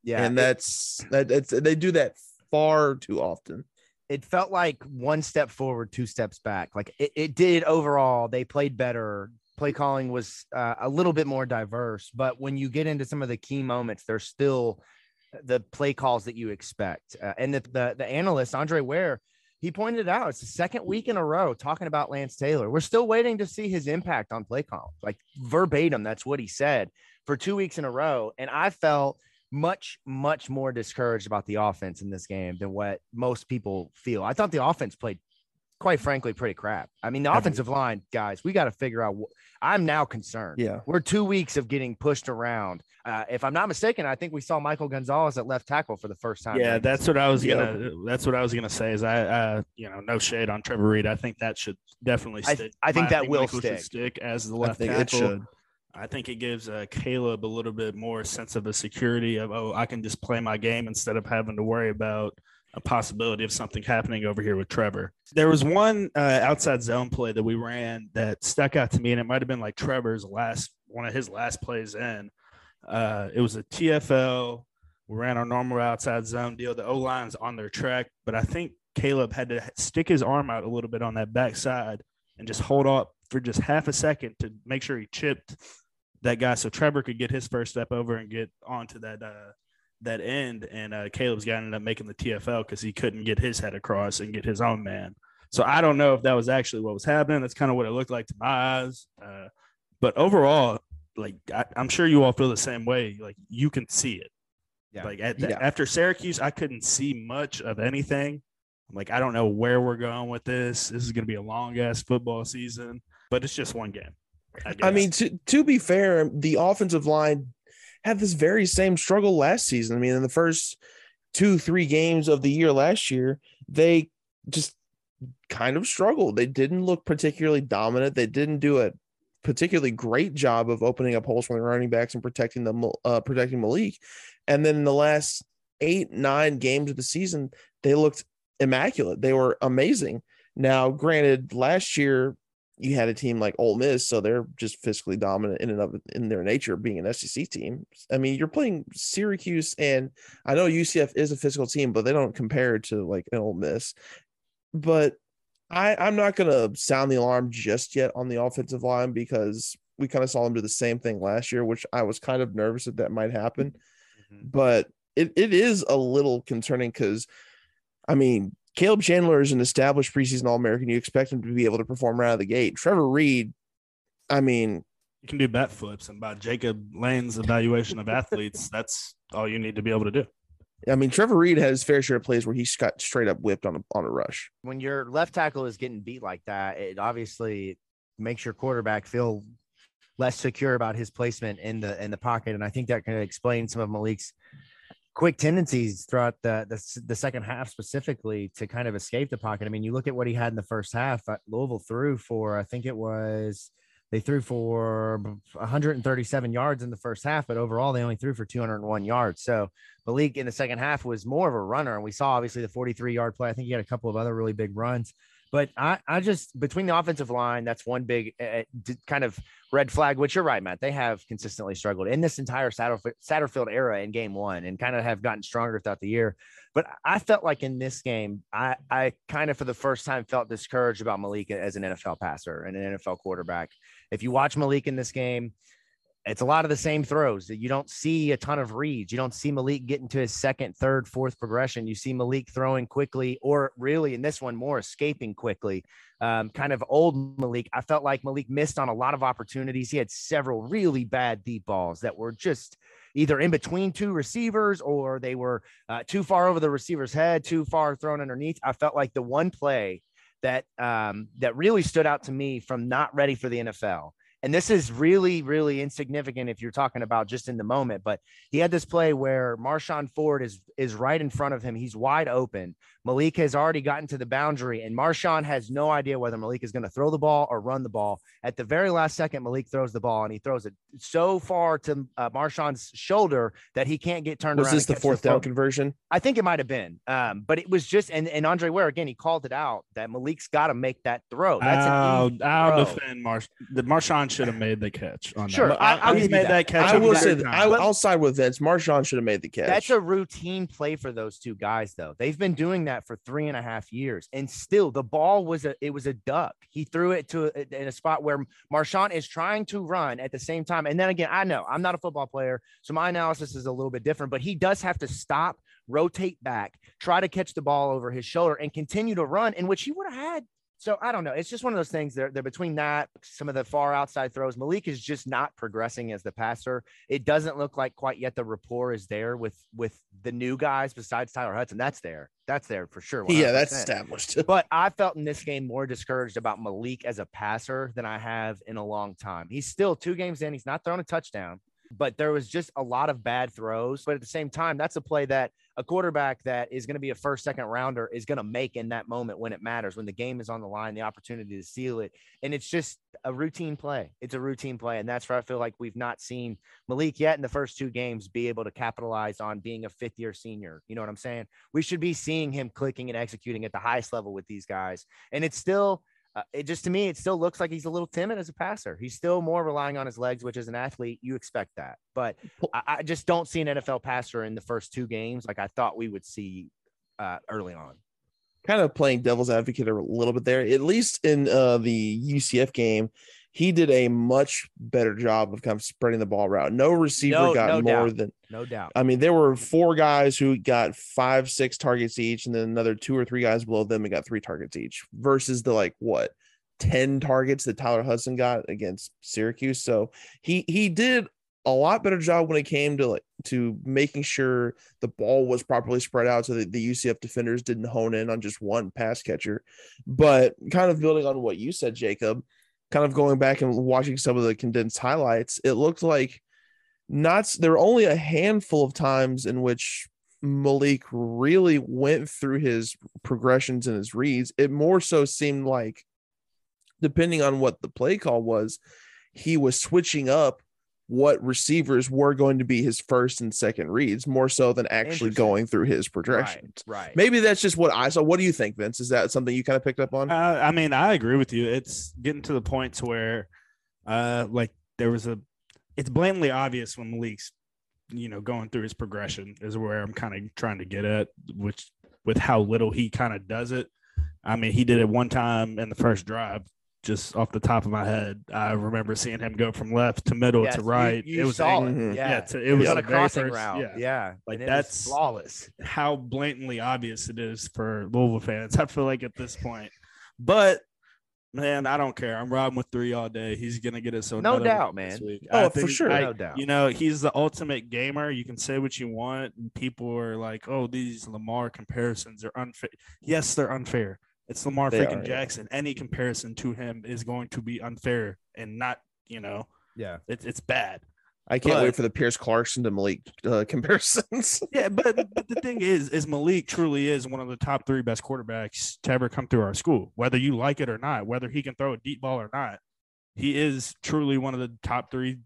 Yeah, and that's that that's they do that far too often it felt like one step forward, two steps back. Like it, it did overall. They played better. Play calling was uh, a little bit more diverse, but when you get into some of the key moments, there's still the play calls that you expect. Uh, and the, the the analyst Andre Ware, he pointed out. It's the second week in a row talking about Lance Taylor. We're still waiting to see his impact on play calling. Like verbatim, that's what he said for two weeks in a row. And I felt much, much more discouraged about the offense in this game than what most people feel. I thought the offense played, quite frankly, pretty crap. I mean, the offensive line, guys, we got to figure out. Wh- I'm now concerned. Yeah. We're two weeks of getting pushed around. Uh, if I'm not mistaken, I think we saw Michael Gonzalez at left tackle for the first time. Yeah, that's what I was gonna. That's what I was gonna say. Is I, uh, you know, no shade on Trevor Reed. I think that should definitely I- stick. I think My- that will stick. stick as the i left think tackle. it should I think it gives uh, Caleb a little bit more sense of a security of oh, I can just play my game instead of having to worry about a possibility of something happening over here with Trevor. There was one uh, outside zone play that we ran that stuck out to me, and it might have been like Trevor's last one of his last plays in. Uh, it was a TFL. We ran our normal outside zone deal. The O line's on their track, but I think Caleb had to stick his arm out a little bit on that backside and just hold up for just half a second to make sure he chipped that guy so Trevor could get his first step over and get onto that uh, that end. And uh, Caleb's guy ended up making the TFL because he couldn't get his head across and get his own man. So I don't know if that was actually what was happening. That's kind of what it looked like to my eyes. Uh, but overall, like I, I'm sure you all feel the same way. Like you can see it. Yeah. Like at, Yeah. after Syracuse, I couldn't see much of anything. I'm like, I don't know where we're going with this. This is going to be a long ass football season, but it's just one game. I guess. mean, to, to be fair, the offensive line had this very same struggle last season. I mean, in the first two, three games of the year last year, they just kind of struggled. They didn't look particularly dominant. They didn't do a particularly great job of opening up holes for the running backs and protecting them, uh, protecting Malik. And then in the last eight, nine games of the season, they looked immaculate. They were amazing. Now, granted, last year you had a team like Ole Miss, so they're just physically dominant in and of in their nature, being an SEC team. I mean, you're playing Syracuse, and I know UCF is a physical team, but they don't compare to like an Ole Miss. But I, I'm not gonna sound the alarm just yet on the offensive line because we kind of saw them do the same thing last year, which I was kind of nervous that that might happen. Mm-hmm. But it, it is a little concerning because, I mean, Caleb Chandler is an established preseason All American. You expect him to be able to perform right out of the gate. Trevor Reed, I mean, you can do bat flips, and by Jacob Lane's evaluation of athletes, that's all you need to be able to do. I mean, Trevor Reed has his fair share of plays where he's got straight up whipped on a on a rush. when your left tackle is getting beat like that, it obviously makes your quarterback feel less secure about his placement in the in the pocket, and I think that can explain some of Malik's quick tendencies throughout the, the the second half, specifically to kind of escape the pocket. I mean, you look at what he had in the first half. uh, Louisville threw for I think it was they threw for 137 yards in the first half, but overall they only threw for 201 yards. So Malik in the second half was more of a runner, and we saw obviously the 43 yard play. I think he had a couple of other really big runs, But I, I just between the offensive line, that's one big uh, kind of red flag. Which you're right, Matt. They have consistently struggled in this entire Satterfield, Satterfield era in Game One, and kind of have gotten stronger throughout the year. But I felt like in this game, I, I kind of for the first time felt discouraged about Malik as an NFL passer and an NFL quarterback. If you watch Malik in this game, it's a lot of the same throws that you don't see a ton of reads. You don't see Malik getting to his second, third, fourth progression. You see Malik throwing quickly, or really in this one, more escaping quickly. Um, kind of old Malik. I felt like Malik missed on a lot of opportunities. He had several really bad deep balls that were just either in between two receivers or they were uh, too far over the receiver's head, too far thrown underneath. I felt like the one play that um, that really stood out to me from not ready for the NFL and this is really, really insignificant if you're talking about just in the moment. But he had this play where Marshon Ford is is right in front of him. He's wide open. Malik has already gotten to the boundary, and Marshon has no idea whether Malik is going to throw the ball or run the ball. At the very last second, Malik throws the ball, and he throws it so far to uh, Marshon's shoulder that he can't get turned Was around. this the fourth down conversion? I think it might have been, um, but it was just and, and Andre Ware again. He called it out that Malik's got to make that throw. That's I'll, easy I'll throw. defend Marsh. The Marshon should have made the catch on Sure, that. I- I'll he made that. that, catch. I will say that I, I'll side with Vince. Marshon should have made the catch. That's a routine play for those two guys, though. They've been doing that for three and a half years, and still the ball was a it was a duck. He threw it to a, in a spot where Marshon is trying to run at the same time. And then again, I know I'm not a football player, so my analysis is a little bit different. But he does have to stop, rotate back, try to catch the ball over his shoulder, and continue to run, in which he would have had. So I don't know. It's just one of those things. They're, they're between that, some of the far outside throws. Malik is just not progressing as the passer. It doesn't look like quite yet the rapport is there with with the new guys besides Tyler Hudson. That's there. That's there for sure. yeah, that's established. But I felt in this game more discouraged about Malik as a passer than I have in a long time. He's still two games in. He's not throwing a touchdown, but there was just a lot of bad throws. But at the same time, that's a play that a quarterback that is going to be a first, second rounder is going to make in that moment when it matters, when the game is on the line, the opportunity to seal it. And it's just a routine play. It's a routine play. And that's where I feel like we've not seen Malik yet in the first two games be able to capitalize on being a fifth year senior. You know what I'm saying? We should be seeing him clicking and executing at the highest level with these guys. And it's still, uh, it just to me, it still looks like he's a little timid as a passer. He's still more relying on his legs, which as an athlete, you expect that. But I, I just don't see an NFL passer in the first two games like I thought we would see uh, early on. kind of playing devil's advocate a little bit there. At least in uh, the UCF game, he did a much better job of kind of spreading the ball around. No receiver No- got no more doubt. than No doubt. I mean, there were four guys who got five, six targets each, and then another two or three guys below them and got three targets each, versus the like what 10 targets that Tyler Hudson got against Syracuse. So he he did a lot better job when it came to like to making sure the ball was properly spread out so that the UCF defenders didn't hone in on just one pass catcher. But kind of building on what you said, Jacob, kind of going back and watching some of the condensed highlights, it looked like not there were only a handful of times in which Malik really went through his progressions and his reads. It more so seemed like, depending on what the play call was, he was switching up what receivers were going to be his first and second reads more so than actually going through his progressions. Right. Maybe that's just what I saw. What do you think, Vince? Is that something you kind of picked up on? Uh, I mean, I agree with you. It's getting to the point to where, uh, like there was a, it's blatantly obvious when Malik's, you know, going through his progression is where I'm kind of trying to get at, which with how little he kind of does it. I mean, he did it one time in the first drive, just off the top of my head. I remember seeing him go from left to middle Yes, to right. You, it was saw it. Yeah. yeah, to- it It was was on a crossing first- route. yeah. Yeah. Like, And it was that's- flawless. how blatantly obvious it is for Louisville fans. I feel like at this point, but man, I don't care. I'm riding with three all day. He's gonna get it. So No doubt, man. Oh, I for sure. I- No doubt. You know, he's the ultimate gamer. You can say what you want, and people are like, "Oh, these Lamar comparisons are unfair." Yes, they're unfair. It's Lamar They freaking are, yeah. Jackson. Any comparison to him is going to be unfair and not, you know, Yeah. it's it's bad. I can't but- wait for the Pierce Clarkson to Malik uh, comparisons. Yeah, but, but the thing is, is Malik truly is one of the top three best quarterbacks to ever come through our school. Whether you like it or not, whether he can throw a deep ball or not, he is truly one of the top three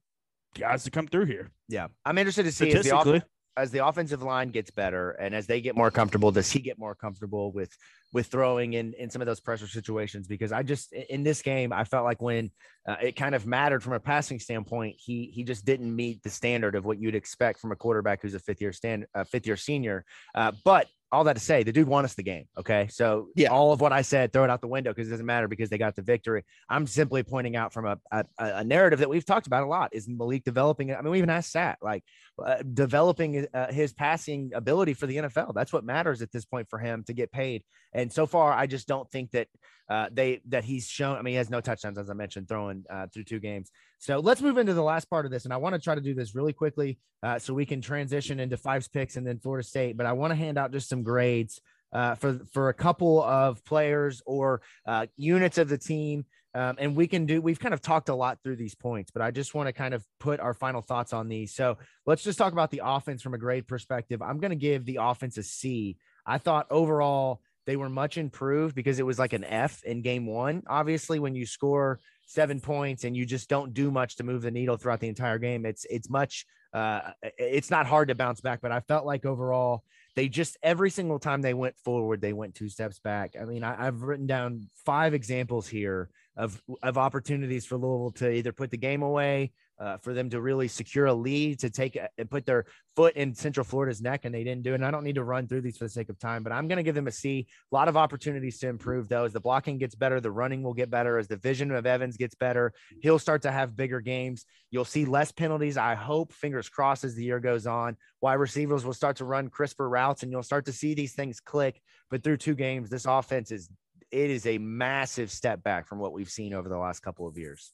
guys to come through here. Yeah. I'm interested to see as the, off- Statistically, as the offensive line gets better and as they get more comfortable, does he get more comfortable with with throwing in in some of those pressure situations because I just in this game I felt like when uh, it kind of mattered from a passing standpoint, he he just didn't meet the standard of what you'd expect from a quarterback who's a fifth year stand fifth year senior. Uh, but all that to say, the dude won us the game. Okay. So yeah, all of what I said, throw it out the window because it doesn't matter because they got the victory. I'm simply pointing out from a, a, a narrative that we've talked about a lot is Malik developing. I mean, we even asked Sat like uh, developing uh, his passing ability for the NFL. That's what matters at this point for him to get paid. And so far, I just don't think that uh, they that he's shown. I mean, he has no touchdowns as I mentioned, throwing uh, through two games. So let's move into the last part of this, and I want to try to do this really quickly uh, so we can transition into Fives picks and then Florida State. But I want to hand out just some grades uh, for for a couple of players or uh, units of the team. Um, and we can do we've kind of talked a lot through these points but i just want to kind of put our final thoughts on these so let's just talk about the offense from a grade perspective i'm going to give the offense a c i thought overall they were much improved because it was like an F in game one. Obviously, when you score seven points and you just don't do much to move the needle throughout the entire game, it's it's much uh, it's not hard to bounce back. But I felt like overall they just every single time they went forward, they went two steps back. I mean, I, I've written down five examples here of of opportunities for Louisville to either put the game away uh, for them to really secure a lead to take and put their foot in Central Florida's neck, and they didn't do it. And I don't need to run through these for the sake of time, but I'm going to give them a C. A lot of opportunities to improve, though. As the blocking gets better, the running will get better. As the vision of Evans gets better, he'll start to have bigger games. You'll see less penalties. I hope, fingers crossed, as the year goes on. Wide receivers will start to run crisper routes, and you'll start to see these things click. But through two games, this offense is it is a massive step back from what we've seen over the last couple of years.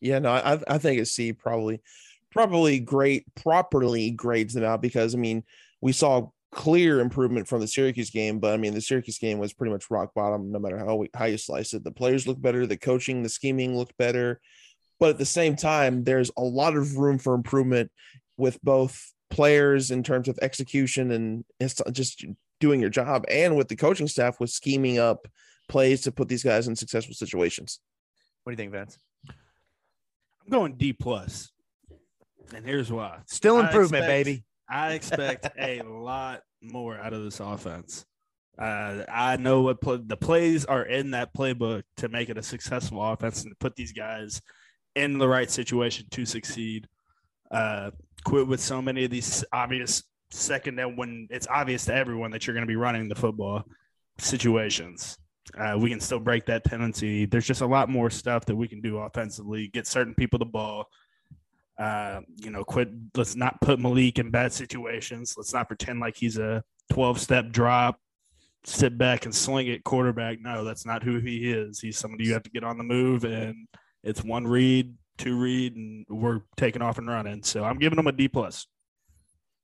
Yeah, no, I I think it's C probably probably great properly grades them out because I mean we saw clear improvement from the Syracuse game, but I mean the Syracuse game was pretty much rock bottom no matter how we, how you slice it. The players look better, the coaching, the scheming looked better, but at the same time, there's a lot of room for improvement with both players in terms of execution and just doing your job, and with the coaching staff with scheming up plays to put these guys in successful situations. What do you think, Vince? I'm going D plus, and here's why. Still improvement, expect, baby. I expect a lot more out of this offense. Uh, I know what play, the plays are in that playbook to make it a successful offense and to put these guys in the right situation to succeed. Uh, quit with so many of these obvious second and when it's obvious to everyone that you're going to be running the football situations uh, we can still break that tendency. There's just a lot more stuff that we can do offensively. Get certain people the ball. Uh, you know, quit. Let's not put Malik in bad situations. Let's not pretend like he's a 12 step drop, sit back and sling it quarterback. No, that's not who he is. He's somebody you have to get on the move, and it's one read, two read, and we're taking off and running. So I'm giving him a D plus.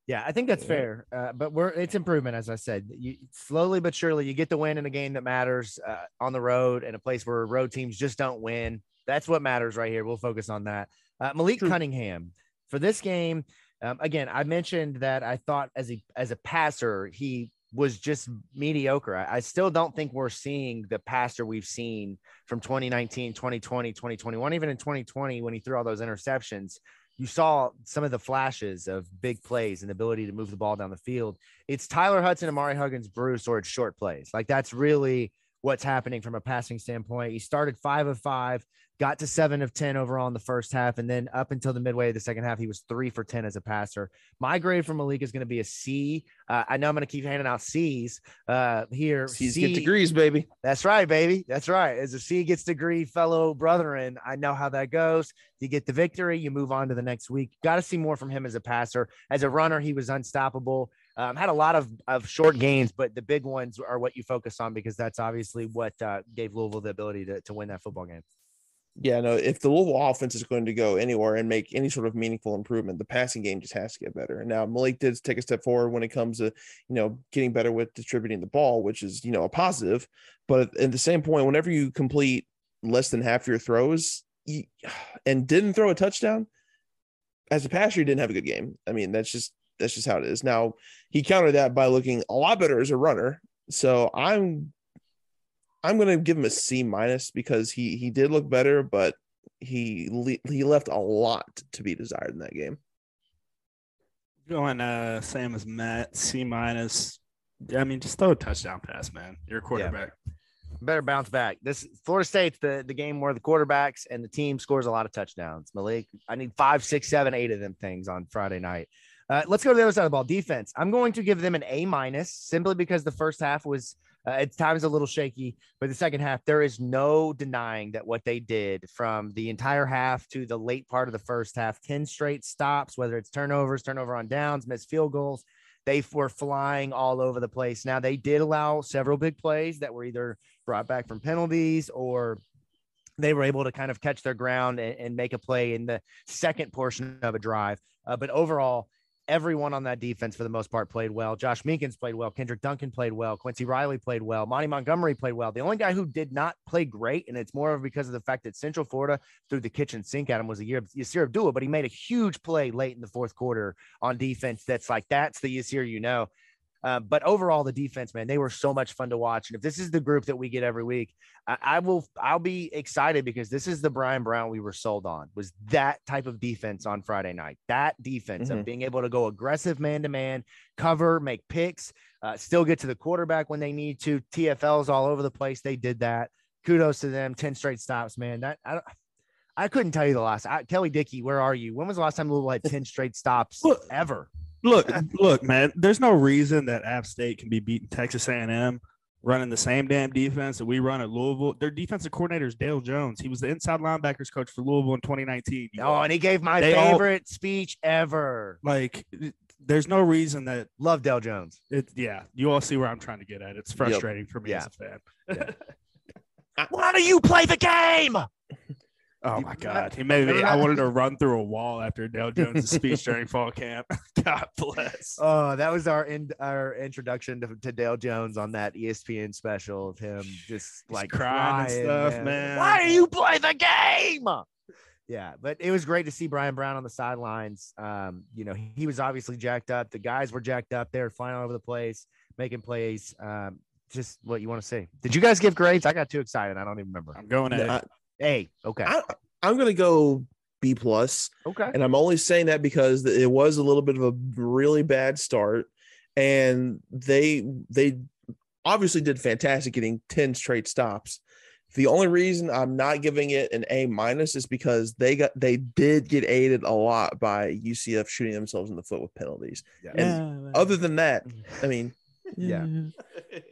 Yeah, I think that's fair. Uh, but we're it's improvement, as I said. You slowly but surely you get the win in a game that matters uh, on the road in a place where road teams just don't win. That's what matters right here. We'll focus on that. Uh, Malik True. Cunningham for this game. Um, again, I mentioned that I thought as a as a passer he was just mediocre. I, I still don't think we're seeing the passer we've seen from 2019, 2020, 2021, even in 2020 when he threw all those interceptions you saw some of the flashes of big plays and the ability to move the ball down the field. It's Tyler Hudson, Ahmari Huggins, Bruce, or it's short plays. Like that's really what's happening from a passing standpoint. He started five of five, got to seven of 10 overall in the first half. And then up until the midway of the second half, he was three for 10 as a passer. My grade for Malik is going to be a C. Uh, I know I'm going to keep handing out C's uh, here. C's C, get degrees, baby. That's right, baby. That's right. As a C gets degree fellow brethren, I know how that goes. You get the victory, you move on to the next week. Got to see more from him as a passer. As a runner, he was unstoppable. Um, had a lot of, of short gains, but the big ones are what you focus on because that's obviously what uh, gave Louisville the ability to, to win that football game. Yeah, no, if the Louisville offense is going to go anywhere and make any sort of meaningful improvement, the passing game just has to get better. And now Malik did take a step forward when it comes to, you know, getting better with distributing the ball, which is, you know, a positive. But at the same point, whenever you complete less than half your throws you, and didn't throw a touchdown, as a passer, you didn't have a good game. I mean, that's just that's just how it is. Now he countered that by looking a lot better as a runner. So I'm I'm gonna give him a C minus because he he did look better, but he he left a lot to be desired in that game. Going uh same as Matt, C minus. I mean, just throw a touchdown pass, man. You're a quarterback. Better bounce back. This Florida State's the, the game where the quarterbacks and the team scores a lot of touchdowns. Malik, I need five, six, seven, eight of them things on Friday night. Uh, let's go to the other side of the ball. Defense. I'm going to give them an A minus simply because the first half was uh, at times a little shaky, but the second half there is no denying that what they did from the entire half to the late part of the first half, ten straight stops, whether it's turnovers, turnover on downs, missed field goals, they were flying all over the place. Now they did allow several big plays that were either brought back from penalties or they were able to kind of catch their ground and, and make a play in the second portion of a drive. Uh, but overall, everyone on that defense for the most part played well. Josh Minkins played well. Kendrick Duncan played well. Quincy Riley played well. Monty Montgomery played well. The only guy who did not play great, and it's more of because of the fact that Central Florida threw the kitchen sink at him, was a year of Yasir Abdullah, but he made a huge play late in the fourth quarter on defense. That's like, that's the Yasir you know. Uh, but overall, the defense, man, they were so much fun to watch. And if this is the group that we get every week, I, I, will, I'll be excited because this is the Bryan Brown we were sold on. Was that type of defense on Friday night? That defense Mhm. of being able to go aggressive man to man, cover, make picks, uh, still get to the quarterback when they need to. TFLs all over the place. They did that. Kudos to them. Ten straight stops, man. That I, don't- I couldn't tell you the last. I, Kelly Dickey, where are you? When was the last time Louisville had ten straight stops ever? Look, look, man. There's no reason that App State can be beating Texas A&M running the same damn defense that we run at Louisville. Their defensive coordinator is Dale Jones. He was the inside linebackers coach for Louisville in 2019. You Oh, and he gave my They all- favorite speech ever. like, there's no reason that Love Dale Jones. it. Yeah, you all see where I'm trying to get at. It's frustrating for me Yeah. as a fan. Why do you play the game? Oh my god, he made me. I wanted to run through a wall after Dale Jones' speech during fall camp. God bless. Oh, that was our in, our introduction to, to Dale Jones on that ESPN special of him just like crying and stuff, man. Why do you play the game? Yeah, but it was great to see Bryan Brown on the sidelines. Um, you know, he, he was obviously jacked up. The guys were jacked up. They were flying all over the place, making plays. Um, just what you want to see. Did you guys give grades? I got too excited. I don't even remember. I'm going at I, Hey, okay, I, I'm gonna go B plus. okay. And I'm only saying that because it was a little bit of a really bad start, and they they obviously did fantastic getting 10 straight stops. The only reason I'm not giving it an A minus is because they got they did get aided a lot by UCF shooting themselves in the foot with penalties. Yeah. And other than that, mm. I mean, Yeah.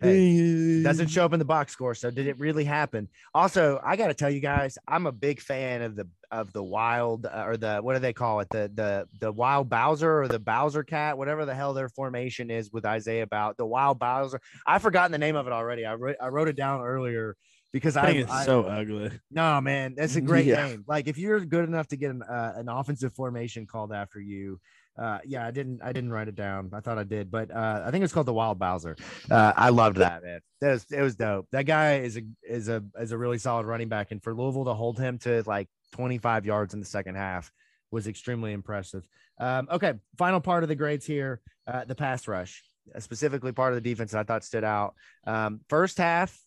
Hey, doesn't show up in the box score. So did it really happen? Also, I got to tell you guys, I'm a big fan of the of the wild uh, or the what do they call it? The the the wild Bowser or the Bowser cat, whatever the hell their formation is with Isaiah about the wild Bowser. I've forgotten the name of it already. I wrote I wrote it down earlier because I I, think it's so ugly. no man, that's a great Yeah. name. Like if you're good enough to get an uh, an offensive formation called after you, uh, yeah, I didn't I didn't write it down. I thought I did, but uh, I think it's called the Wild Bowser. Uh, I loved that man. That was it was dope. That guy is a is a is a really solid running back, and for Louisville to hold him to like 25 yards in the second half was extremely impressive. Um, okay, final part of the grades here: uh, the pass rush, uh, specifically part of the defense that I thought stood out. Um, first half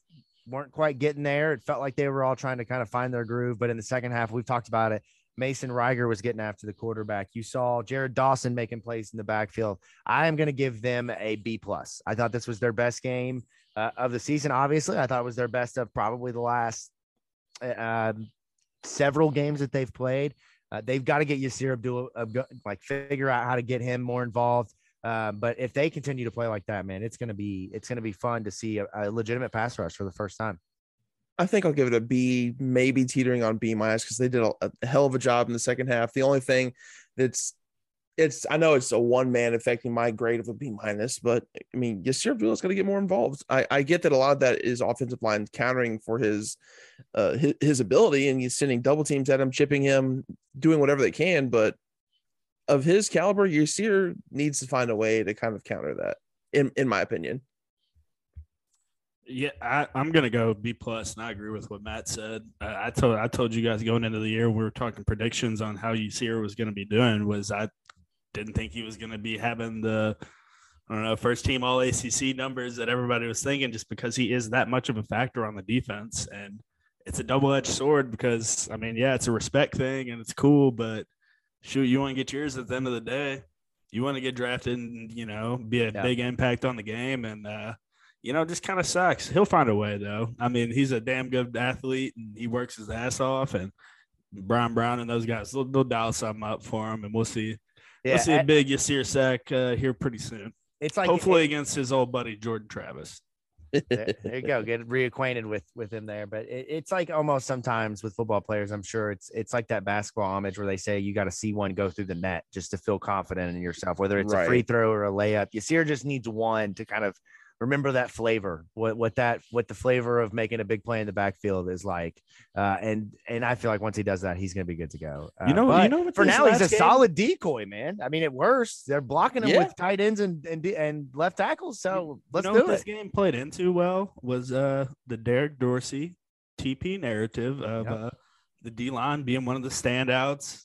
weren't quite getting there. It felt like they were all trying to kind of find their groove, but in the second half, we've talked about it. Mason Reiger was getting after the quarterback. You saw Jared Dawson making plays in the backfield. I am going to give them a B plus. I thought this was their best game uh, of the season. Obviously, I thought it was their best of probably the last uh, um, several games that they've played. Uh, they've got to get Yasir Abdul uh, like figure out how to get him more involved. Um, but if they continue to play like that, man, it's gonna be it's gonna be fun to see a, a legitimate pass rush for the first time. I think I'll give it a B, maybe teetering on B minus because they did a, a hell of a job in the second half. The only thing that's it's I know it's a one man affecting my grade of a B minus, but I mean, Yasir Abdullah's got to get more involved. I, I get that a lot of that is offensive line countering for his uh his, his ability and he's sending double teams at him, chipping him, doing whatever they can, but of his caliber, Yasir needs to find a way to kind of counter that, in in my opinion. Yeah, I, I'm gonna go B plus, and I agree with what Matt said. I, I told I told you guys going into the year we were talking predictions on how UCR was going to be doing. Was I didn't think he was going to be having the I don't know first team All ACC numbers that everybody was thinking, just because he is that much of a factor on the defense, and it's a double edged sword because I mean, yeah, it's a respect thing and it's cool, but shoot, you want to get yours at the end of the day. you want to get drafted and you know be a Yeah. big impact on the game, and uh, you know just kind of sucks. He'll find a way though. I mean, he's a damn good athlete and he works his ass off. And Bryan Brown and those guys, they'll, they'll dial something up for him, and we'll see. Yeah, we'll see a and big Yasir Sack uh, here pretty soon. it's like Hopefully against his old buddy Jordan Travis. there, there you go get reacquainted with with him there but it, it's like almost sometimes with football players i'm sure it's it's like that basketball homage where they say you got to see one go through the net just to feel confident in yourself whether it's a free throw or a layup Yasir just needs one to kind of remember that flavor what what that what the flavor of making a big play in the backfield is like uh and and i feel like once he does that he's gonna be good to go Uh, You know- you know what for now he's a game- solid decoy man i mean it works they're blocking him Yeah. with tight ends and and, and left tackles so let's you know do this game played into well was uh the Derek Dorsey TP narrative of Yep. uh, the D line being one of the standouts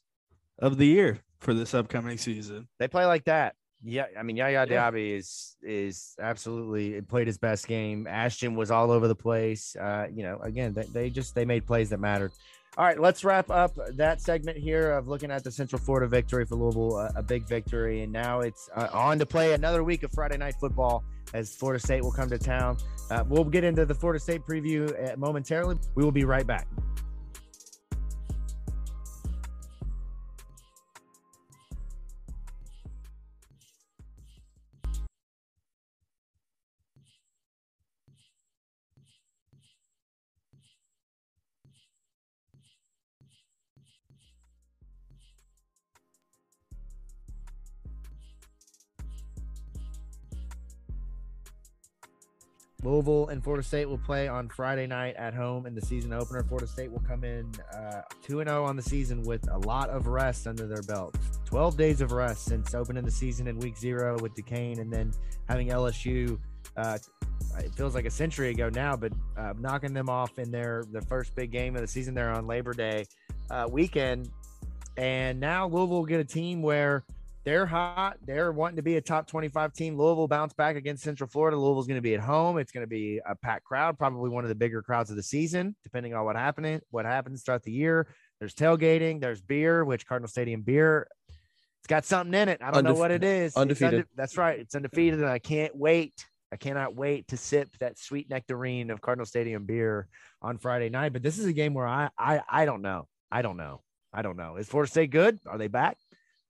of the year for this upcoming season. they play like that. Yeah, I mean Yaya Yeah. Diaby is is absolutely played his best game. Ashton was all over the place. Uh, you know, again, they, they just they made plays that mattered. All right, let's wrap up that segment here of looking at the Central Florida victory for Louisville, a, a big victory, and now it's uh, on to play another week of Friday night football as Florida State will come to town. Uh, we'll get into the Florida State preview uh, momentarily. We will be right back. Louisville and Florida State will play on Friday night at home in the season opener. Florida State will come in uh, 2 and 0 on the season with a lot of rest under their belt. 12 days of rest since opening the season in week zero with Duquesne and then having LSU. Uh, it feels like a century ago now, but uh, knocking them off in their the first big game of the season there on Labor Day uh, weekend. And now Louisville will get a team where they're hot. They're wanting to be a top 25 team. Louisville bounce back against Central Florida. Louisville's going to be at home. It's going to be a packed crowd, probably one of the bigger crowds of the season, depending on what happening, what happens throughout the year. There's tailgating, there's beer, which Cardinal Stadium beer. It's got something in it. I don't know what it is. Undefeated. that's right. It's undefeated, and I can't wait. I cannot wait to sip that sweet nectarine of Cardinal Stadium beer on Friday night. But this is a game where I I I don't know. I don't know. I don't know. Is Florida State good? Are they back?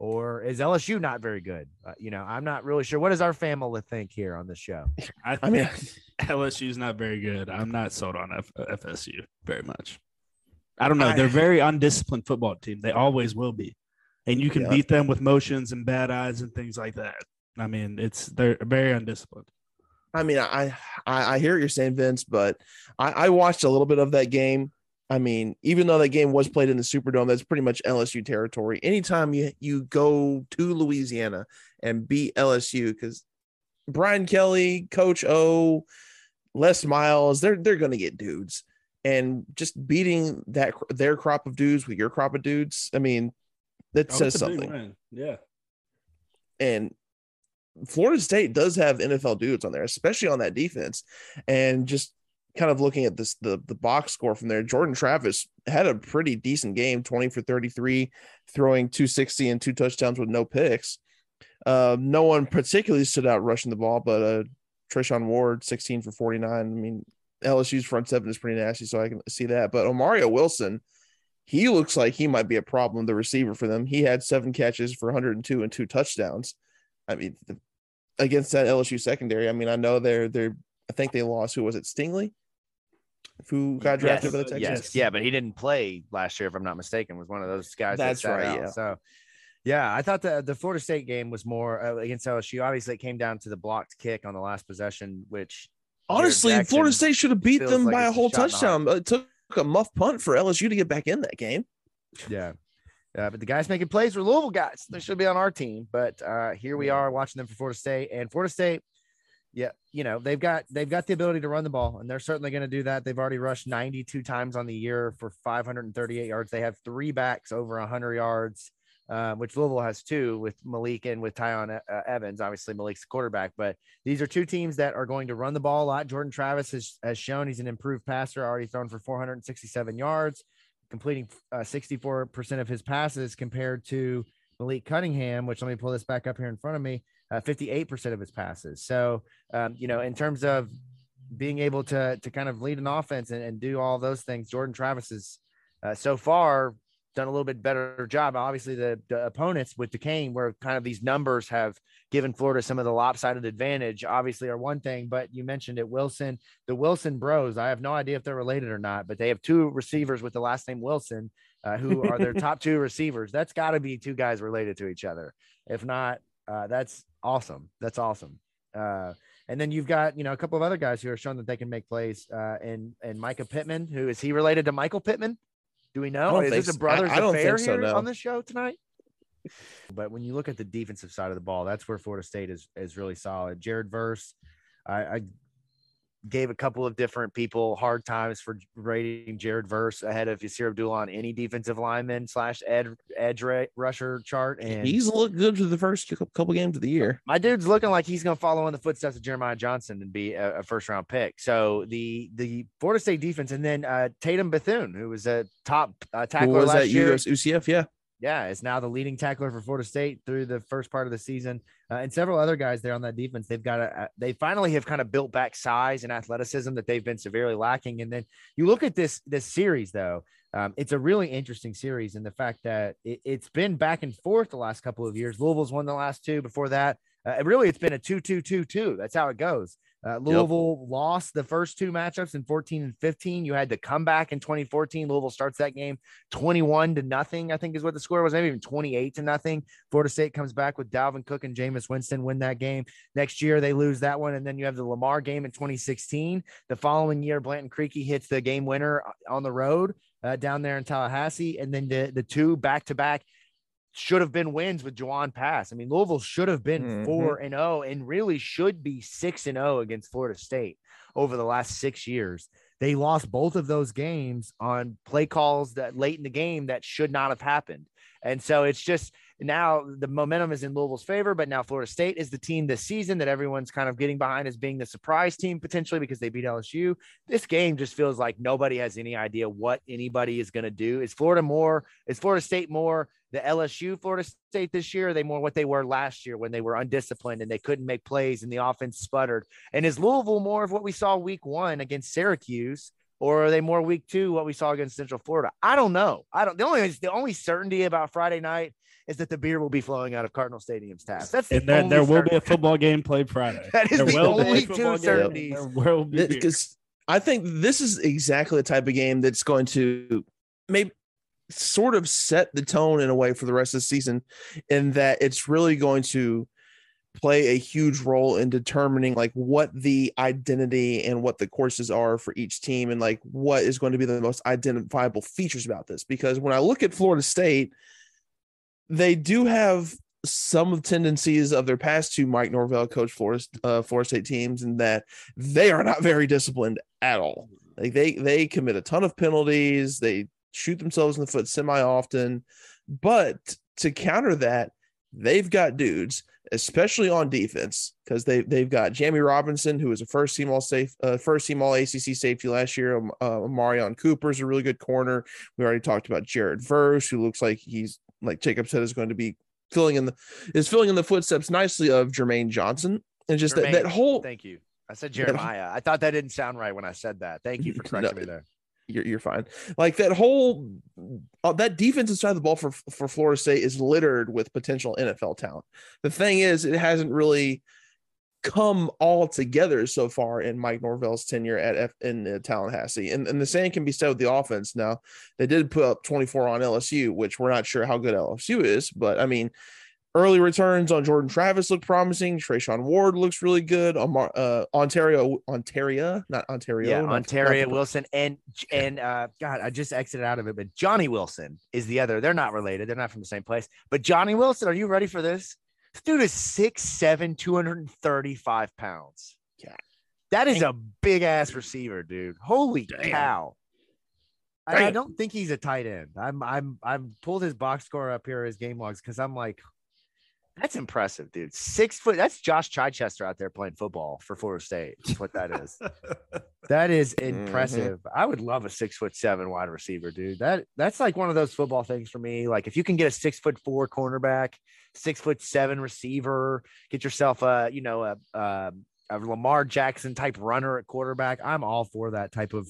Or is LSU not very good? Uh, you know, I'm not really sure. What does our family think here on the show? I, I mean, LSU's not very good. I'm not sold on F- FSU very much. I don't know. I- They're very undisciplined football team. They always will be, and you can Yeah. beat them with motions and bad eyes and things like that. I mean, it's they're very undisciplined. I mean, I, I I hear what you're saying, Vince, but I, I watched a little bit of that game. I mean, even though that game was played in the Superdome, that's pretty much LSU territory. Anytime you you go to Louisiana and beat LSU, because Brian Kelly, Coach O, Les Miles, they're they're gonna get dudes, and just beating that their crop of dudes with your crop of dudes. I mean, that Oh, says it's a big something. Yeah. and Florida State does have NFL dudes on there, especially on that defense. And just kind of looking at this the the box score from there, Jordan Travis had a pretty decent game, 20 for 33, throwing 260 and two touchdowns with no picks. Uh, no one particularly stood out rushing the ball, but uh Treshaun Ward, 16 for 49. I mean, LSU's front seven is pretty nasty, so I can see that. But Omario Wilson, he looks like he might be a problem, the receiver for them. He had seven catches for 102 and two touchdowns. I mean, the, against that LSU secondary, I mean, I know they're they're. I think they lost. Who was it? Stingley, who got drafted by the Texans. Yes, yeah, but he didn't play last year, if I'm not mistaken. Was one of those guys. That's sat right, out. yeah. So, yeah, I thought the the Florida State game was more uh, against LSU. Obviously, it came down to the blocked kick on the last possession, which Honestly, Jackson Florida State should have beat them like by a whole shot in the heart. touchdown. It took a muff punt for LSU to get back in that game. Yeah. Uh, but the guys making plays were Louisville guys. They should be on our team. But uh, here we are watching them for Florida State. And Florida State, yeah, you know, they've got they've got the ability to run the ball, and they're certainly going to do that. They've already rushed 92 times on the year for 538 yards. They have three backs over 100 yards, uh, which Louisville has two with Malik and with Tiyon uh, Evans. Obviously, Malik's the quarterback, but these are two teams that are going to run the ball a lot. Jordan Travis has, has shown he's an improved passer, already thrown for 467 yards completing uh, 64% of his passes compared to Malik Cunningham, which let me pull this back up here in front of me, uh, 58% of his passes. So, um, you know, in terms of being able to to kind of lead an offense and, and do all those things, Jordan Travis is uh, so far done a little bit better job. Obviously, the, the opponents with Duquesne, where kind of these numbers have given Florida some of the lopsided advantage, obviously are one thing. But you mentioned it, Wilson, the Wilson Bros. I have no idea if they're related or not, but they have two receivers with the last name Wilson, uh, who are their top two receivers. That's got to be two guys related to each other. If not, uh, that's awesome. That's awesome. Uh, and then you've got you know a couple of other guys who are shown that they can make plays. Uh, and and Mycah Pittman, who is he related to Michael Pittman? Do we know? Is this a brothers I, I don't affair think so, here no. on the show tonight? But when you look at the defensive side of the ball, that's where Florida State is is really solid. Jared Verse, I, I gave a couple of different people hard times for rating Jared Verse ahead of Yasir Abdullah on any defensive lineman slash ed, edge ra- rusher chart. And He's looked good for the first cou- couple games of the year. my dude's looking like he's going to follow in the footsteps of Jeremiah Johnson and be a, a first round pick. So the the Florida State defense, and then uh, Tatum Bethune, who was a top uh, Who tackler was last that year. US UCF? Yeah. Yeah, is now the leading tackler for Florida State through the first part of the season, uh, and several other guys there on that defense. They've got a, they finally have kind of built back size and athleticism that they've been severely lacking. And then you look at this this series though, um, it's a really interesting series in the fact that it, it's been back and forth the last couple of years. Louisville's won the last two. Before that, uh, really it's been a two two two two. That's how it goes. Uh, Louisville lost the first two matchups in 14 and 15. You had to come back in 2014. Louisville starts that game 21 to nothing, I think is what the score was, maybe even 28 to nothing. Florida State comes back with Dalvin Cook and Jameis Winston win that game. Next year, they lose that one. And then you have the Lamar game in 2016. The following year, Blanton Creque hits the game winner on the road uh, down there in Tallahassee. And then the, the two back to back should have been wins with Jawon Pass. I mean, Louisville should have been Mhm. four and zero, and really should be six and zero against Florida State over the last six years. They lost both of those games on play calls that late in the game that should not have happened. And so it's just now the momentum is in Louisville's favor, but now Florida State is the team this season that everyone's kind of getting behind as being the surprise team potentially because they beat LSU. This game just feels like nobody has any idea what anybody is going to do. Is Florida more, is Florida State more the LSU Florida State this year? Are they more what they were last year when they were undisciplined and they couldn't make plays and the offense sputtered? And is Louisville more of what we saw week one against Syracuse? Or are they more week two, what we saw against Central Florida? I don't know. I don't. The only the only certainty about Friday night is that the beer will be flowing out of Cardinal Stadium's tap. That's the And there, only there will be a football game played Friday. That is There the will be a only football two game. certainties. There will be because I think this is exactly the type of game that's going to maybe sort of set the tone in a way for the rest of the season, in that it's really going to play a huge role in determining like what the identity and what the courses are for each team and like what is going to be the most identifiable features about this. Because when i look at florida state they do have some of tendencies of their past two Mike Norvell coach Florida uh, Florida State teams, in that they are not very disciplined at all. Like they they commit a ton of penalties, they shoot themselves in the foot semi often, but to counter that, they've got dudes, especially on defense, because they they've got Jammie Robinson, who was a first team all safe, uh, first team all ACC safety last year. Um, uh, Marion Cooper's a really good corner. We already talked about Jared Verse, who looks like he's like Jacob said is going to be filling in the is filling in the footsteps nicely of Jermaine Johnson. And just that, that whole Thank you. I said Jeremiah. I thought that didn't sound right when I said that. Thank you for correcting me there. You're, you're fine. Like that whole uh, that defensive side of the ball for for Florida State is littered with potential NFL talent. The thing is, it hasn't really come all together so far in Mike Norvell's tenure at F in uh, Tallahassee. And and the same can be said with the offense. Now they did put up 24 on LSU, which we're not sure how good LSU is, but I mean. Early returns on Jordan Travis look promising. Treshaun Ward looks really good. Omar, uh, Ontario, Ontario, not Ontario. Yeah, not- Ontario not- Wilson and and uh God, I just exited out of it, but Johnny Wilson is the other. They're not related. They're not from the same place. But Johnny Wilson, are you ready for this? This dude is 6'7, 235 pounds. Yeah. That is a big ass receiver, dude. Holy Damn. cow. I, I don't think he's a tight end. I'm I'm I'm pulled his box score up here, his game logs, because I'm like, That's impressive, dude. Six foot. That's Josh Chichester out there playing football for Florida State. That's what that is. that is mm-hmm. impressive. I would love a six foot seven wide receiver, dude. That that's like one of those football things for me. Like if you can get a six foot four cornerback, six foot seven receiver, get yourself a you know a a, a Lamar Jackson type runner at quarterback. I'm all for that type of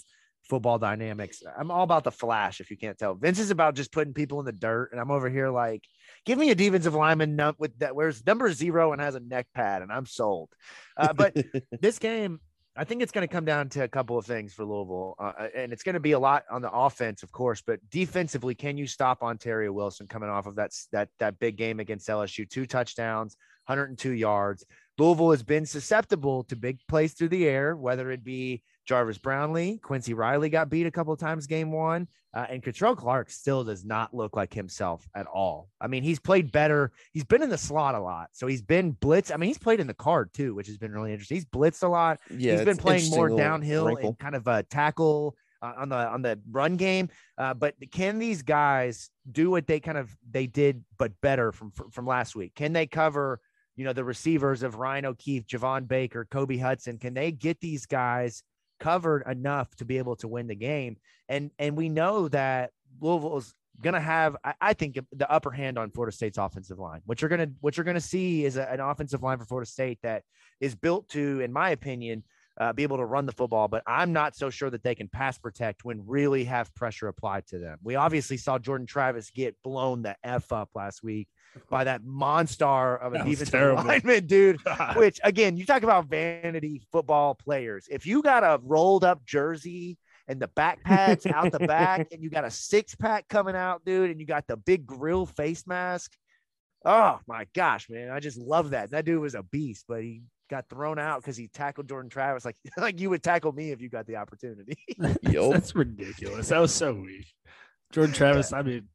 football dynamics. I'm all about the flash. If you can't tell, Vince is about just putting people in the dirt, and I'm over here like give me a defensive lineman with that wears number zero and has a neck pad, and I'm sold. Uh, but this game, I think it's going to come down to a couple of things for Louisville, uh, and it's going to be a lot on the offense, of course. But defensively, can you stop Ontaria Wilson coming off of that that that big game against LSU? Two touchdowns, 102 yards. Louisville has been susceptible to big plays through the air, whether it be Jarvis Brownlee, Quincy Riley got beat a couple of times game one, uh, and Kei'Trel Clark still does not look like himself at all. I mean, he's played better. He's been in the slot a lot, so he's been blitz. I mean, he's played in the card too, which has been really interesting. He's blitzed a lot. Yeah, he's been playing more downhill wrinkle. and kind of a tackle uh, on the on the run game. Uh, but can these guys do what they kind of they did, but better from from last week? Can they cover? You know the receivers of Ryan O'Keefe, Javon Baker, Kobe Hudson. Can they get these guys covered enough to be able to win the game? And and we know that Louisville's going to have, I, I think, the upper hand on Florida State's offensive line. What you're going to what you're going to see is a, an offensive line for Florida State that is built to, in my opinion, uh, be able to run the football. But I'm not so sure that they can pass protect when really have pressure applied to them. We obviously saw Jordan Travis get blown the f up last week by that monster of a That defensive terrible. lineman, dude. Which again, you talk about vanity football players. If you got a rolled up jersey and the back pads out the back, and you got a six pack coming out, dude, and you got the big grill face mask. Oh my gosh, man. I just love that. That dude was a beast, but he got thrown out because he tackled Jordan Travis like like you would tackle me if you got the opportunity. Yo. That's ridiculous. That was so weak. Jordan Travis, I mean,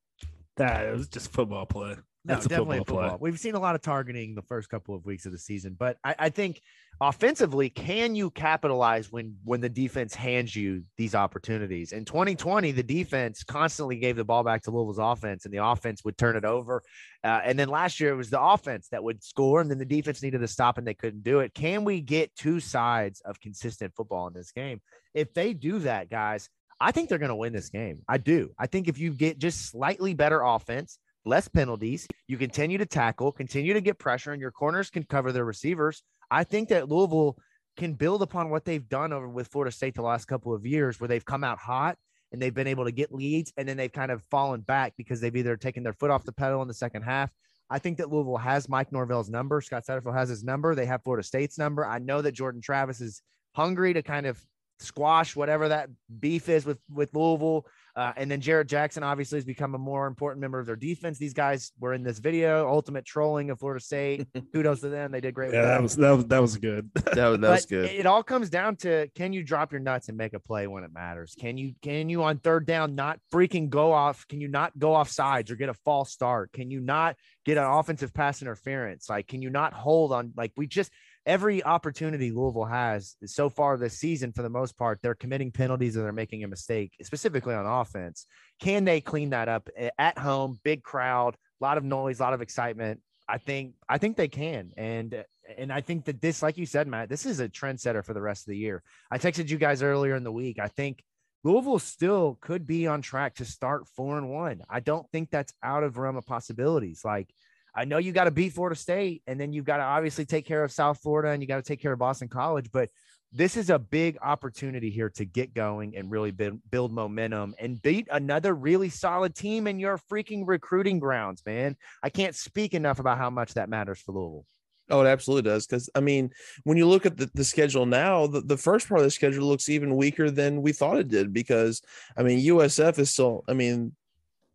that it was just football play. No, That's a definitely football, football. play. We've seen a lot of targeting the first couple of weeks of the season, but I, I think offensively, can you capitalize when when the defense hands you these opportunities? In 2020, the defense constantly gave the ball back to Louisville's offense, and the offense would turn it over. Uh, and then last year, it was the offense that would score, and then the defense needed to stop, and they couldn't do it. Can we get two sides of consistent football in this game? If they do that, guys, I think they're going to win this game. I do. I think if you get just slightly better offense, less penalties, you continue to tackle, continue to get pressure, and your corners can cover their receivers. I think that Louisville can build upon what they've done over with Florida State the last couple of years, where they've come out hot and they've been able to get leads, and then they've kind of fallen back because they've either taken their foot off the pedal in the second half. I think that Louisville has Mike Norvell's number. Scott Satterfield has his number. They have Florida State's number. I know that Jordan Travis is hungry to kind of squash whatever that beef is with with Louisville. Uh, and then Jared Jackson obviously has become a more important member of their defense. These guys were in this video, ultimate trolling of Florida State. Kudos to them; they did great. Yeah, with that was that was that was good. That was, that was but good. It all comes down to can you drop your nuts and make a play when it matters? Can you can you on third down not freaking go off? Can you not go off sides or get a false start? Can you not get an offensive pass interference? Like can you not hold on? Like we just every opportunity Louisville has so far this season, for the most part, they're committing penalties or they're making a mistake, specifically on offense. Can they clean that up at home? Big crowd, a lot of noise, a lot of excitement. I think I think they can, and and I think that this, like you said, Matt, this is a trendsetter for the rest of the year. I texted you guys earlier in the week. I think Louisville still could be on track to start four and one. I don't think that's out of realm of possibilities. Like I know you got to beat Florida State, and then you've got to obviously take care of South Florida, and you got to take care of Boston College. But this is a big opportunity here to get going and really build, build momentum and beat another really solid team in your freaking recruiting grounds, man. I can't speak enough about how much that matters for Louisville. Oh, it absolutely does. Because I mean, when you look at the, the schedule now, the, the first part of the schedule looks even weaker than we thought it did. Because I mean, USF is still. I mean,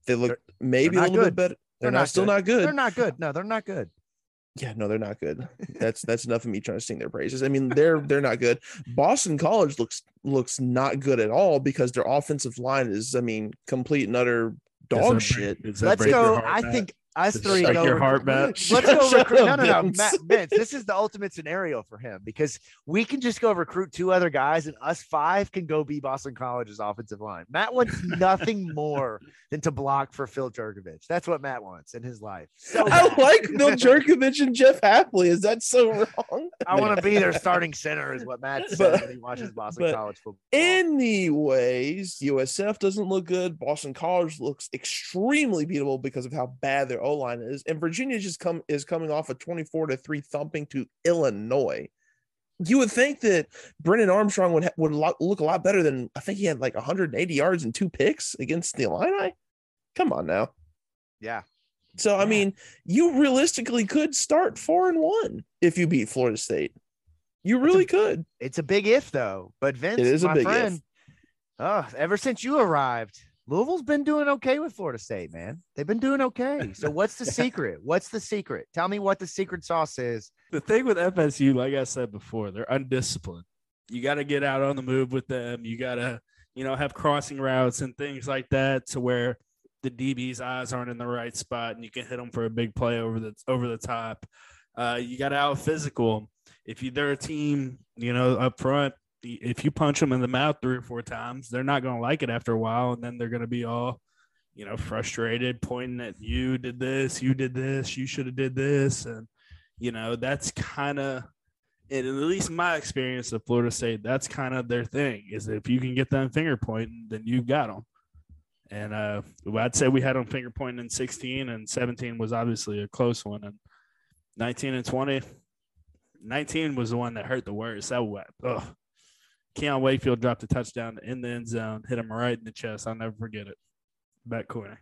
they look maybe a little good. bit better. They're, not, still good. not good. They're not good. No, they're not good. Yeah, no, they're not good. That's that's enough of me trying to sing their praises. I mean, they're they're not good. Boston College looks looks not good at all because their offensive line is, I mean, complete and utter dog shit. break- Let's go. heart, I Matt? think Us Just three break go your recruit- heart, Matt. Let's go Shut recruit. No, up, no, no, Vince. Matt, Vince. This is the ultimate scenario for him because we can just go recruit two other guys, and us five can go be Boston College's offensive line. Matt wants nothing more than to block for Phil Jurkovec. That's what Matt wants in his life. So I bad. like Phil Jurkovec and Jeff Hafley. Is that so wrong? I want to be their starting center, is what Matt says But- when he watches Boston but College football. Anyways, USF doesn't look good. Boston College looks extremely beatable because of how bad their O line is, and Virginia just come is coming off a twenty four to three thumping to Illinois. You would think that Brennan Armstrong would ha- would lo- look a lot better than I think he had like 180 yards and two picks against the Illini. Come on now. yeah, So I mean, you realistically could start four and one if you beat Florida State. You really could. it's a big if though. But Vince, It is a my big if. oh, ever since you arrived, Louisville's been doing okay with Florida State, man. They've been doing okay. So what's the secret? What's the secret? Tell me what the secret sauce is. the thing with FSU, like I said before, they're undisciplined. You got to get out on the move with them. You got to, you know, have crossing routes and things like that to where the DB's eyes aren't in the right spot and you can hit them for a big play over the over the top. Uh, you got to out physical. If you they're a team, you know, up front, if you punch them in the mouth three or four times, they're not going to like it after a while, and then they're going to be all, you know, frustrated, pointing at you did this, you did this, you should have did this, and you know that's kind of in at least my experience of Florida State, that's kind of their thing. Is if you can get them finger pointing, then you've got them. And uh, I'd say we had them finger pointing in 16, and 17 was obviously a close one, and 19 and 20. 19 was the one that hurt the worst. That ugh. Keon Wakefield dropped a touchdown in the end zone, hit him right in the chest. I'll never forget it. Back corner.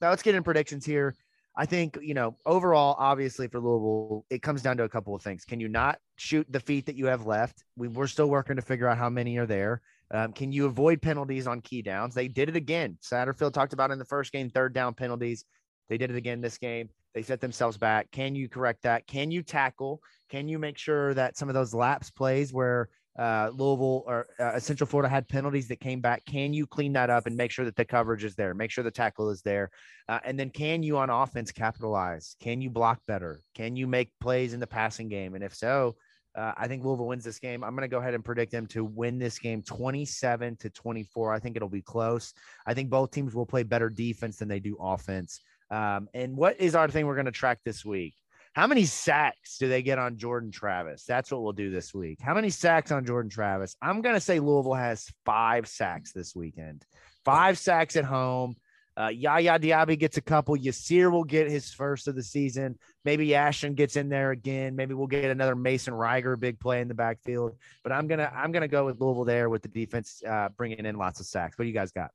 Now let's get in predictions here. I think, you know, overall, obviously for Louisville, it comes down to a couple of things. Can you not shoot the feet that you have left? We, we're still working to figure out how many are there. Um, can you avoid penalties on key downs? They did it again. Satterfield talked about in the first game, third down penalties. They did it again this game. They set themselves back. Can you correct that? Can you tackle? Can you make sure that some of those lapse plays where uh, Louisville or uh, Central Florida had penalties that came back, can you clean that up and make sure that the coverage is there? Make sure the tackle is there. Uh, and then can you on offense capitalize? Can you block better? Can you make plays in the passing game? And if so, uh, I think Louisville wins this game. I'm going to go ahead and predict them to win this game 27 to 24. I think it'll be close. I think both teams will play better defense than they do offense. Um, and what is our thing we're going to track this week? How many sacks do they get on Jordan Travis? That's what we'll do this week. How many sacks on Jordan Travis? I'm going to say Louisville has five sacks this weekend. Five sacks at home. Uh, Yaya Diaby gets a couple. Yasir will get his first of the season. Maybe Ashton gets in there again. Maybe we'll get another Mason Reiger big play in the backfield. But I'm gonna I'm gonna go with Louisville there with the defense uh, bringing in lots of sacks. What do you guys got?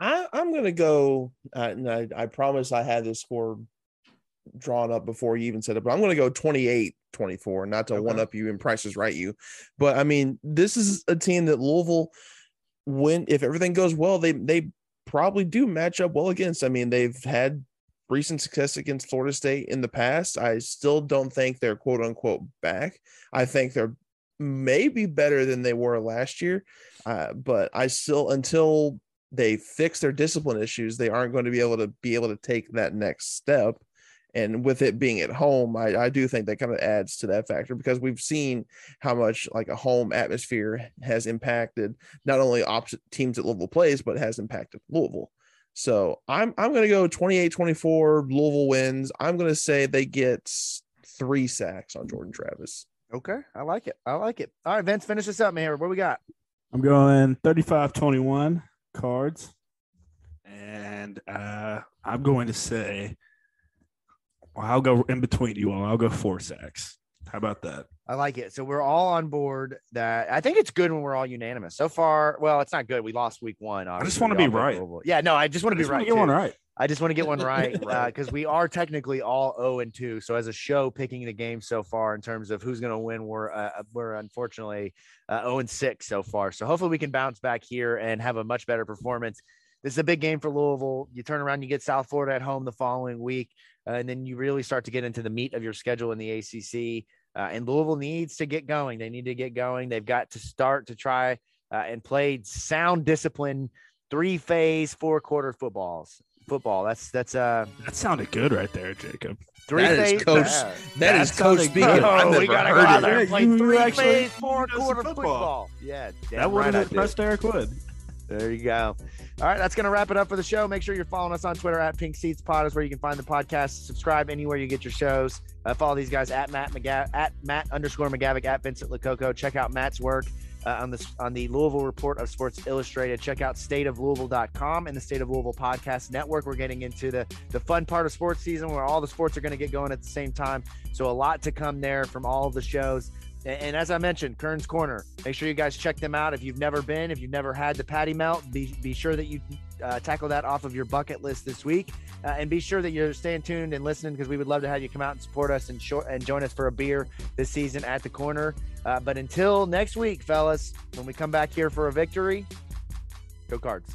I, I'm gonna go, uh, I, I promise I had this score drawn up before you even said it, but I'm gonna go 28 24, not to Okay. one up you and prices right you. But I mean, this is a team that Louisville, when if everything goes well, they they probably do match up well against. I mean, they've had recent success against Florida State in the past. I still don't think they're quote unquote back. I think they're maybe better than they were last year. Uh, but I still until they fix their discipline issues, they aren't going to be able to be able to take that next step. And with it being at home, I, I do think that kind of adds to that factor because we've seen how much like a home atmosphere has impacted not only opposite teams that Louisville plays, but has impacted Louisville. So I'm I'm gonna go 28-24, Louisville wins. I'm gonna say they get three sacks on Jordan Travis. Okay, I like it. I like it. All right, Vince, finish this up, man. What we got? I'm going 35 21 cards. And uh, I'm going to say, well, I'll go in between you all. I'll go four sacks. How about that? I like it. So we're all on board. That I think it's good when we're all unanimous. So far, well, it's not good. We lost week one. I just wanna be right. Louisville. Yeah, no, I just want to be right. get one right. I just want to get one right because we are technically all 0 and 2. So as a show picking the game so far in terms of who's going to win, we're uh, we're unfortunately uh, 0 and 6 so far. So hopefully we can bounce back here and have a much better performance. This is a big game for Louisville. You turn around, you get South Florida at home the following week, uh, and then you really start to get into the meat of your schedule in the ACC. Uh, and Louisville needs to get going. They need to get going. They've got to start to try uh, and play sound discipline three phase, four quarter footballs. Football. That's that's uh That sounded good right there, Jacob. three That is phase. coach- yeah. That is coach sounded speaking. Oh, we gotta heard go out there and play you three actually phase, four quarter football. football. Yeah, damn that would right have impressed Eric Wood. There you go. All right, that's going to wrap it up for the show. Make sure you're following us on Twitter at Pink Seats Pod is where you can find the podcast. Subscribe anywhere you get your shows. Uh, follow these guys at Matt McGav- at Matt underscore McGavick at Vincent Lococo. Check out Matt's work uh, on the on the Louisville Report of Sports Illustrated. Check out stateoflouisville.com and the State of Louisville Podcast Network. We're getting into the the fun part of sports season where all the sports are going to get going at the same time. So a lot to come there from all the shows. And, and as I mentioned, Kern's Korner. Make sure you guys check them out. If you've never been, if you've never had the patty melt, be be sure that you uh, tackle that off of your bucket list this week. Uh, and be sure that you're staying tuned and listening because we would love to have you come out and support us and short and join us for a beer this season at the corner. Uh, but until next week, fellas, when we come back here for a victory, go cards.